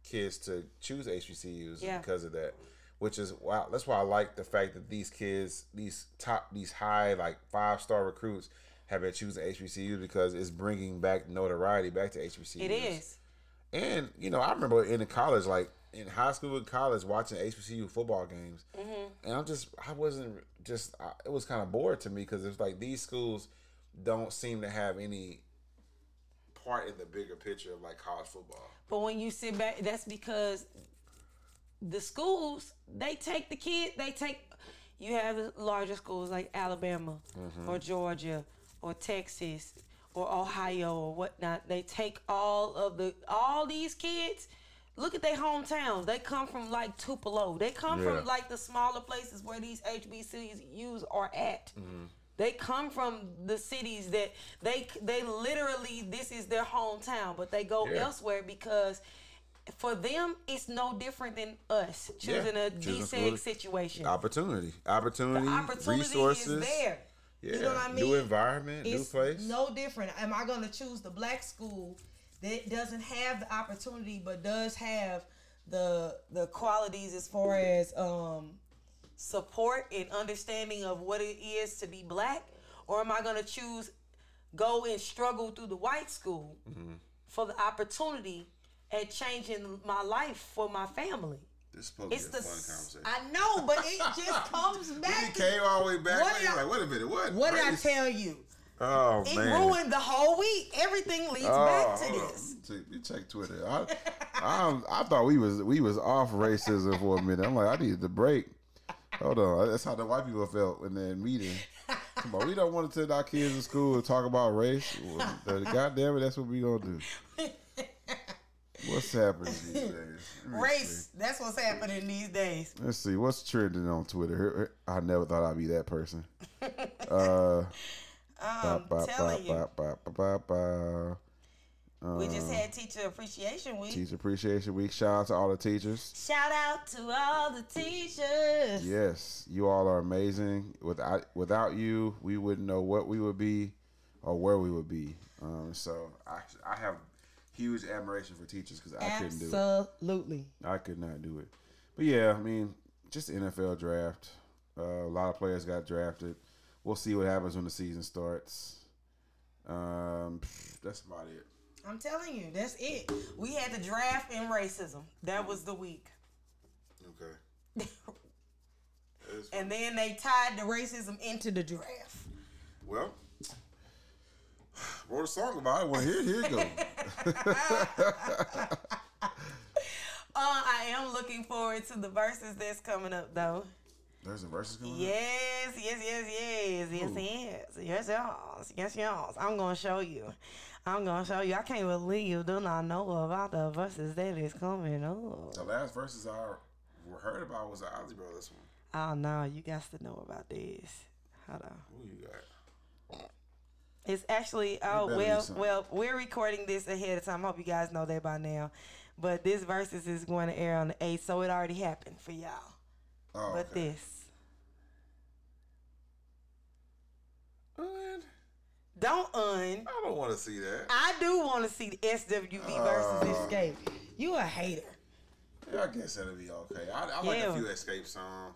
kids to choose HBCUs Yeah. because of that. Which is wow. That's why I like the fact that these kids, these top, these high like five star recruits, have been choosing HBCUs because it's bringing back notoriety back to HBCUs. It is. And you know, I remember in the college, like in high school and college, watching HBCU football games, mm-hmm. and I'm just, I wasn't just, I, it was kind of bored to me because it's like these schools don't seem to have any part in the bigger picture of like college football. But when you sit back, that's because the schools they take the kid. They take. You have larger schools like Alabama mm-hmm. or Georgia or Texas or Ohio or whatnot. They take all of the all these kids. Look at their hometowns. They come from like Tupelo. They come Yeah. from like the smaller places where these HBCUs are at. Mm-hmm. They come from the cities that they they literally this is their hometown, but they go Yeah. elsewhere because for them it's no different than us choosing a choosing DSEG situation. Opportunity, opportunity, the opportunity resources. is there. Yeah, You know what I mean? new environment, new It's place. no different. Am I going to choose the black school that doesn't have the opportunity but does have the the qualities as far as um support and understanding of what it is to be black or am I going to choose go and struggle through the white school Mm-hmm. for the opportunity at changing my life for my family? This is supposed It's to the be a fun s- conversation. I know, but it just comes back. We came all the way back. What I- like, wait a minute, what? What did I tell you? Oh It man, ruined the whole week. Everything leads Oh, back to this. Check, you check Twitter. I, I, I thought we was we was off racism for a minute. I'm like, I needed to break. Hold on, that's how the white people felt in that meeting. Come on, we don't want to send our kids to school to talk about race. Well, God damn it, that's what we gonna do. What's happening these days? Race. That's what's happening these days. Let's see what's trending on Twitter. I never thought I'd be that person. Uh, ba, telling you. We just had Teacher Appreciation Week. Teacher Appreciation Week. Shout out to all the teachers. Shout out to all the teachers. Yes, you all are amazing. Without without you, we wouldn't know what we would be or where we would be. Um, so I I have huge admiration for teachers because I couldn't do it. Absolutely. I could not do it. But yeah, I mean, just the NFL draft. Uh, a lot of players got drafted. We'll see what happens when the season starts. Um, that's about it. I'm telling you, that's it. We had the draft and racism. That was the week. Okay. And then they tied the racism into the draft. well, wrote a song about it. Well, here, here you go. uh, I am looking forward to the verses that's coming up, though. There's a verses coming yes, up? Yes, yes, yes, yes, Yes, yes, yes, yes, yes, yes. I'm going to show you. I'm going to show you. I can't believe you do not know about the verses that is coming up. The last verses I heard about was the Isley Brothers one. Oh, no. You got to know about this. Hold on. Who you got? It's actually oh well well we're recording this ahead of time. I hope you guys know that by now. But this verses is going to air on the eighth, so it already happened for y'all. Oh, But okay. this Un- don't un. I don't want to see that. I do want to see the SWV versus oh. Xscape. You a hater. Yeah, I guess that'll be okay. I, I like Yeah. a few Xscape songs.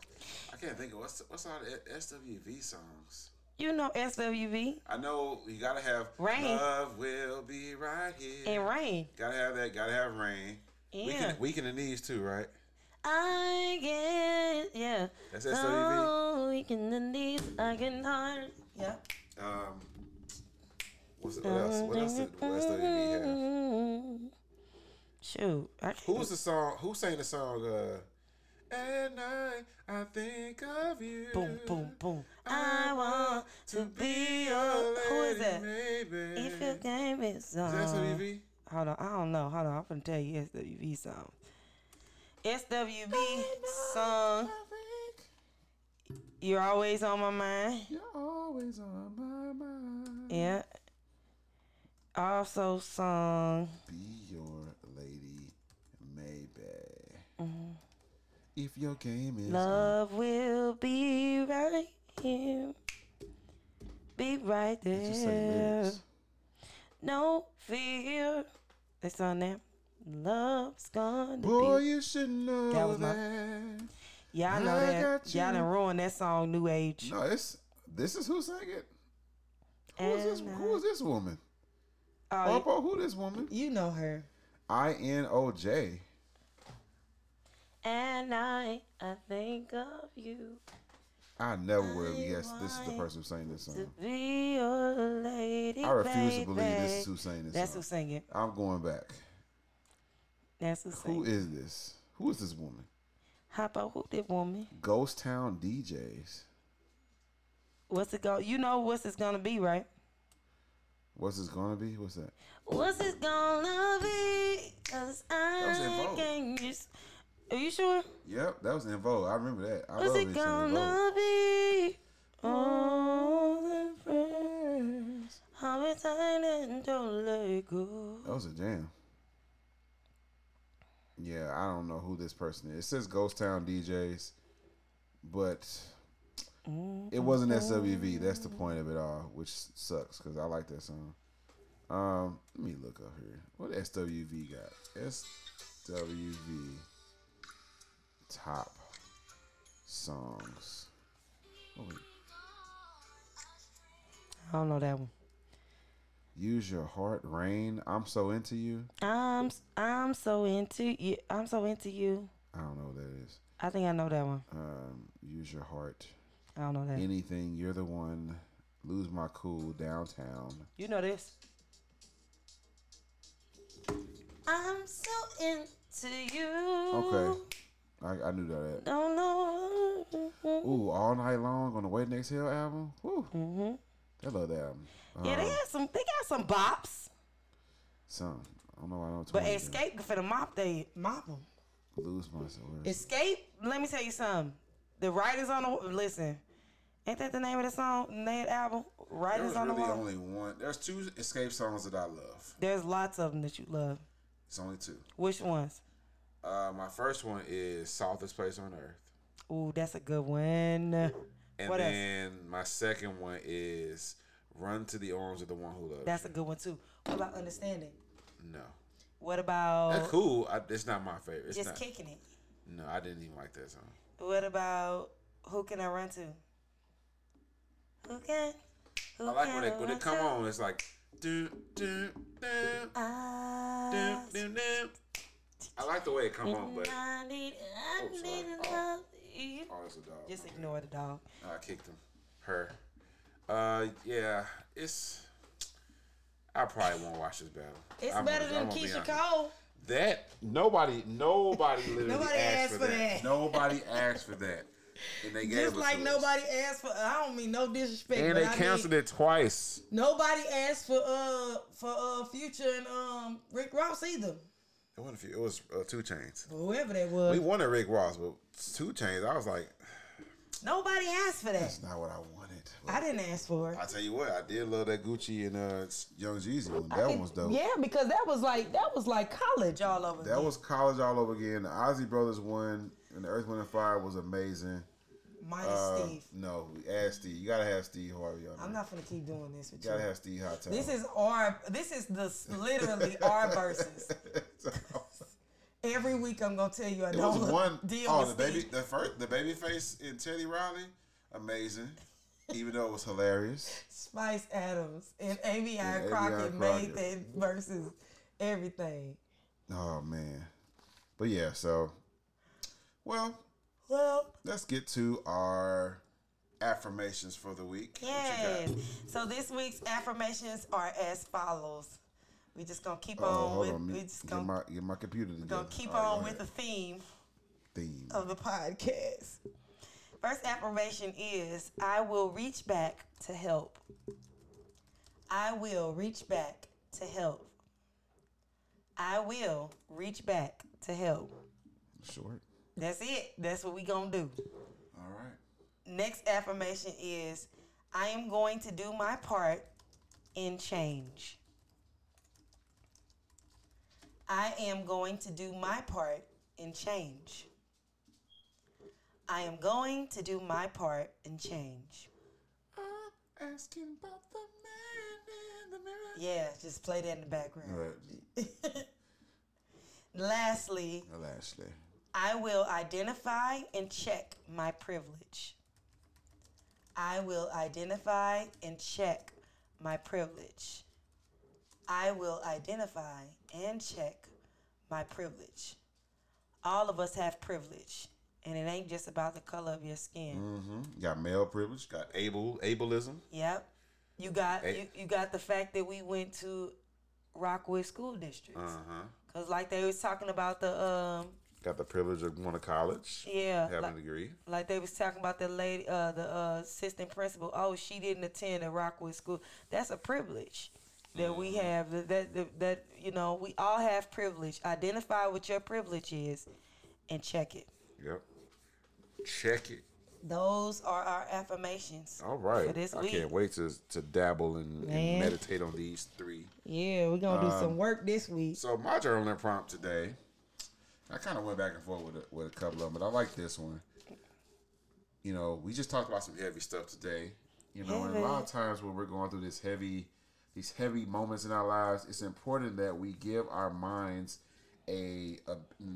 I can't think of what's what's all the SWV songs. You know SWV I know you gotta have Rain. Love will be right here. and Rain. Gotta have that. Gotta have rain. Yeah. Weekend, weekend in these too, right? I get yeah. That's SWV. Oh, weekend in these I can hard. Yeah. Um, what's what else? What else did SWV have? Shoot. I can't. Who the song? Who sang the song? Uh, at night I think of you. Boom, boom, boom. I want to be your Who is that? Maybe. If you gave me some. Is that SWV? Hold on, I don't know. Hold on, I'm gonna tell you SWV song. SWV song. You're always on my mind. You're always on my mind. Yeah. Also song. Be your lady, maybe. Mm-hmm. If your game is Love will be right here. be right there. No fear. It's on there. Love's gonna Boy, be. you should know That was that. my- Y'all know I that. Y'all done ruined that song, New Age. No, it's this is who sang it. Who is this? Who is this woman? Oh, Popo, who this woman? you, you know her. I N O J. And I, I think of you I never would have guessed this is the person who sang this to song. be your lady. I refuse to believe this is who sang this That's song. who sang it. I'm going back. That's who sang Who it. is this? Who is this woman? How about who did woman? Ghost Town DJs. What's it go? You know what's it's gonna be, right? What's this gonna be? What's that? What's it gonna be? Cause I can't just. Are you sure? Yep, that was En Vogue. I remember that. I love it me some En Vogue. gonna be? All the friends, how it's tight and don't let go. That was a jam. Yeah, I don't know who this person is. It says Ghost Town DJs, but it wasn't SWV. That's the point of it all, which sucks because I like that song. Um, let me look up here. What SWV got? SWV top songs. Oh. I don't know that one. Use your heart, rain. I'm so into you. I'm I'm so into you. I'm so into you. I don't know what that is. I think I know that one. Um, use your heart. I don't know that. Anything, you're the one. Lose my cool downtown. You know this. I'm so into you. Okay, I, I knew that. Don't know. Ooh, all night long on the Wait Next Hill album. Woo, hmm I love that album. Yeah, they Um, got some. They got some bops. some. I don't know. Why I know. But Xscape for the mop, they mop them. Lose myself. Xscape. Let me tell you something. The writers on the listen. Ain't that the name of the song? Name of the album? Writers on the really wall. only one. There's two Xscape songs that I love. There's lots of them that you love. It's only two. Which ones? Uh, my first one is Softest Place on Earth. Ooh, that's a good one. And What else? then my second one is Run to the Arms of the One Who Loves That's a good one too. What about understanding? No. What about That's cool. I, it's not my favorite. It's just not. kicking it? No, I didn't even like that song. What about who can I run to? Who can? Who I like can when it when it come to? on. It's like. Dun, dun, dun, I, dun, dun, dun. I like the way it come on, but I need, I Oh, sorry. need Oh. love oh, it's a dog. Just ignore the dog. I kicked him. Her. Uh, yeah, it's. I probably won't watch this battle. It's I'm better gonna- I'm than gonna be Keyshia. Cole. That nobody, nobody literally Nobody asked, for that. Nobody asked for that, and they gave Just like to us. nobody asked for. I don't mean no disrespect, And but they I canceled mean, it twice. nobody asked for uh for uh Future and um Rick Ross either. It wasn't a few. It was uh, 2 Chainz. Whoever that was. We wanted Rick Ross, but 2 Chainz. I was like, nobody asked for that. That's not what I wanted. I didn't ask for it. I tell you what, I did love that Gucci and uh, Young Jeezy one. That one was dope. Yeah, because that was like that was like college all over. That was college all over again. The Isley Brothers one and the Earth, Wind, and Fire was amazing. Minus Uh, Steve. No, add Steve. You gotta have Steve Harvey on. I'm not gonna keep doing this with You you. gotta have Steve Hot Towel. This is our. This is the literally our verses. Every week I'm gonna tell you I It don't was one deal oh with the baby Steve. the first the Babyface in Teddy Riley, amazing. Even though it was hilarious. Spice Adams and Amy Yeah, I Amy Crockett made that versus everything. Oh man. But yeah, so well, Well, let's get to our affirmations for the week. What you got? yes. So this week's affirmations are as follows. We just gonna keep Oh, on hold with. on. We just get gonna, my get my computer together. gonna keep right, on go with the theme theme. of the podcast. First affirmation is I will reach back to help. I will reach back to help. I will reach back to help. Short. That's it. That's what we gonna do. All right. Next affirmation is I am going to do my part in change. I am going to do my part in change. I am going to do my part in change. asking about the man in the mirror. Yeah, just play that in the background. Right. Lastly, Lastly, I will identify and check my privilege. I will identify and check my privilege. I will identify and check my privilege. All of us have privilege, and it ain't just about the color of your skin. mm-hmm. got male privilege. Got Able ableism. Yep. You got Hey. you, you got the fact that we went to Rockwood School Districts. Uh huh. Cause like they was talking about the um Got the privilege of going to college, yeah having like, a degree. like they was talking about the lady uh the uh, assistant principal oh she didn't attend a Rockwood school that's a privilege that we Mm-hmm. have that, that that you know we all have privilege identify what your privilege is and check it Yep. Check it. those are our affirmations All right. for this I week can't wait to to dabble and, and meditate on these three. yeah we're gonna do Um, some work this week So my journaling prompt today. I kind of went back and forth with a, with a couple of them, but I like this one. You know, we just talked about some heavy stuff today. You know, and a lot of times when we're going through this heavy, these heavy moments in our lives, it's important that we give our minds a, a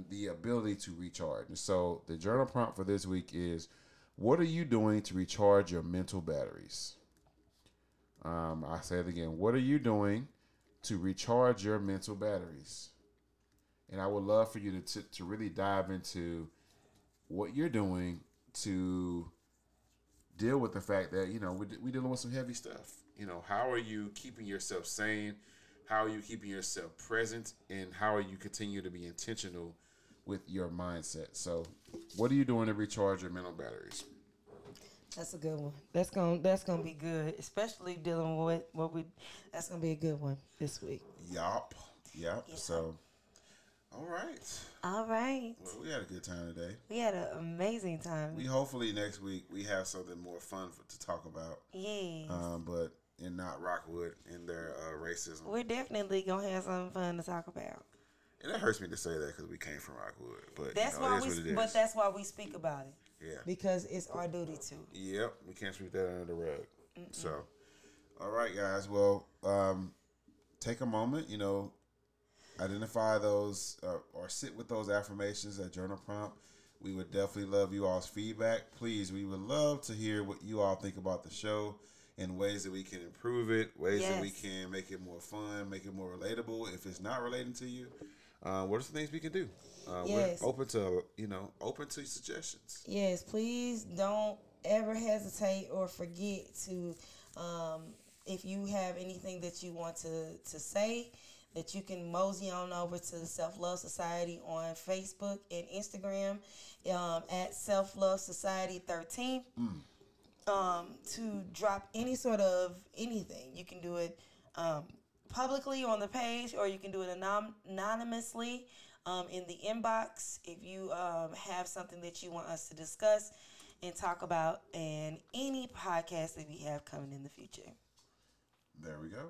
the ability to recharge. And so the journal prompt for this week is, what are you doing to recharge your mental batteries? Um, I say it again. What are you doing to recharge your mental batteries? And I would love for you to, to, to really dive into what you're doing to deal with the fact that, you know, we're, we're dealing with some heavy stuff. You know, how are you keeping yourself sane? How are you keeping yourself present? And how are you continue to be intentional? with your mindset. So, what are you doing to recharge your mental batteries? that's a good one that's gonna that's gonna be good especially dealing with what we that's gonna be a good one this week Yup. Yup. So, all right. all right Well, we had a good time today. we had an amazing time We hopefully next week we have something more fun for, to talk about. yeah Um, but and not. Rockwood and their uh, racism. We're definitely gonna have something fun to talk about. And it hurts me to say that because we came from Rockwood, but That's you know, why we, what it is. but that's why we speak about it yeah. because it's our duty to. Yep. We can't sweep that under the rug. So All right, guys. Well, um, take a moment. You know, identify those uh, or sit with those affirmations at journal prompt. We would definitely love you all's feedback. Please, we would love to hear what you all think about the show and ways that we can improve it, ways that we can make it more fun, make it more relatable. If it's not relating to you, uh, what are some things we can do? Uh, Yes. We're open to you know open to suggestions. Yes, please don't ever hesitate or forget to, um, if you have anything that you want to, to say, that you can mosey on over to the Self Love Society on Facebook and Instagram um, at Self Love Society 13 um, to drop any sort of anything. You can do it um, publicly on the page or you can do it anon- anonymously um, in the inbox if you um, have something that you want us to discuss and talk about and any podcast that we have coming in the future. there we go.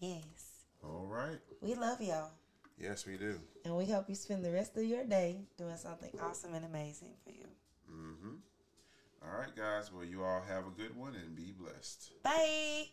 Yes. All right. We love y'all. Yes, we do. And we hope you spend the rest of your day doing something awesome and amazing for you. Mm-hmm. All right, guys. Well, you all have a good one and be blessed. Bye.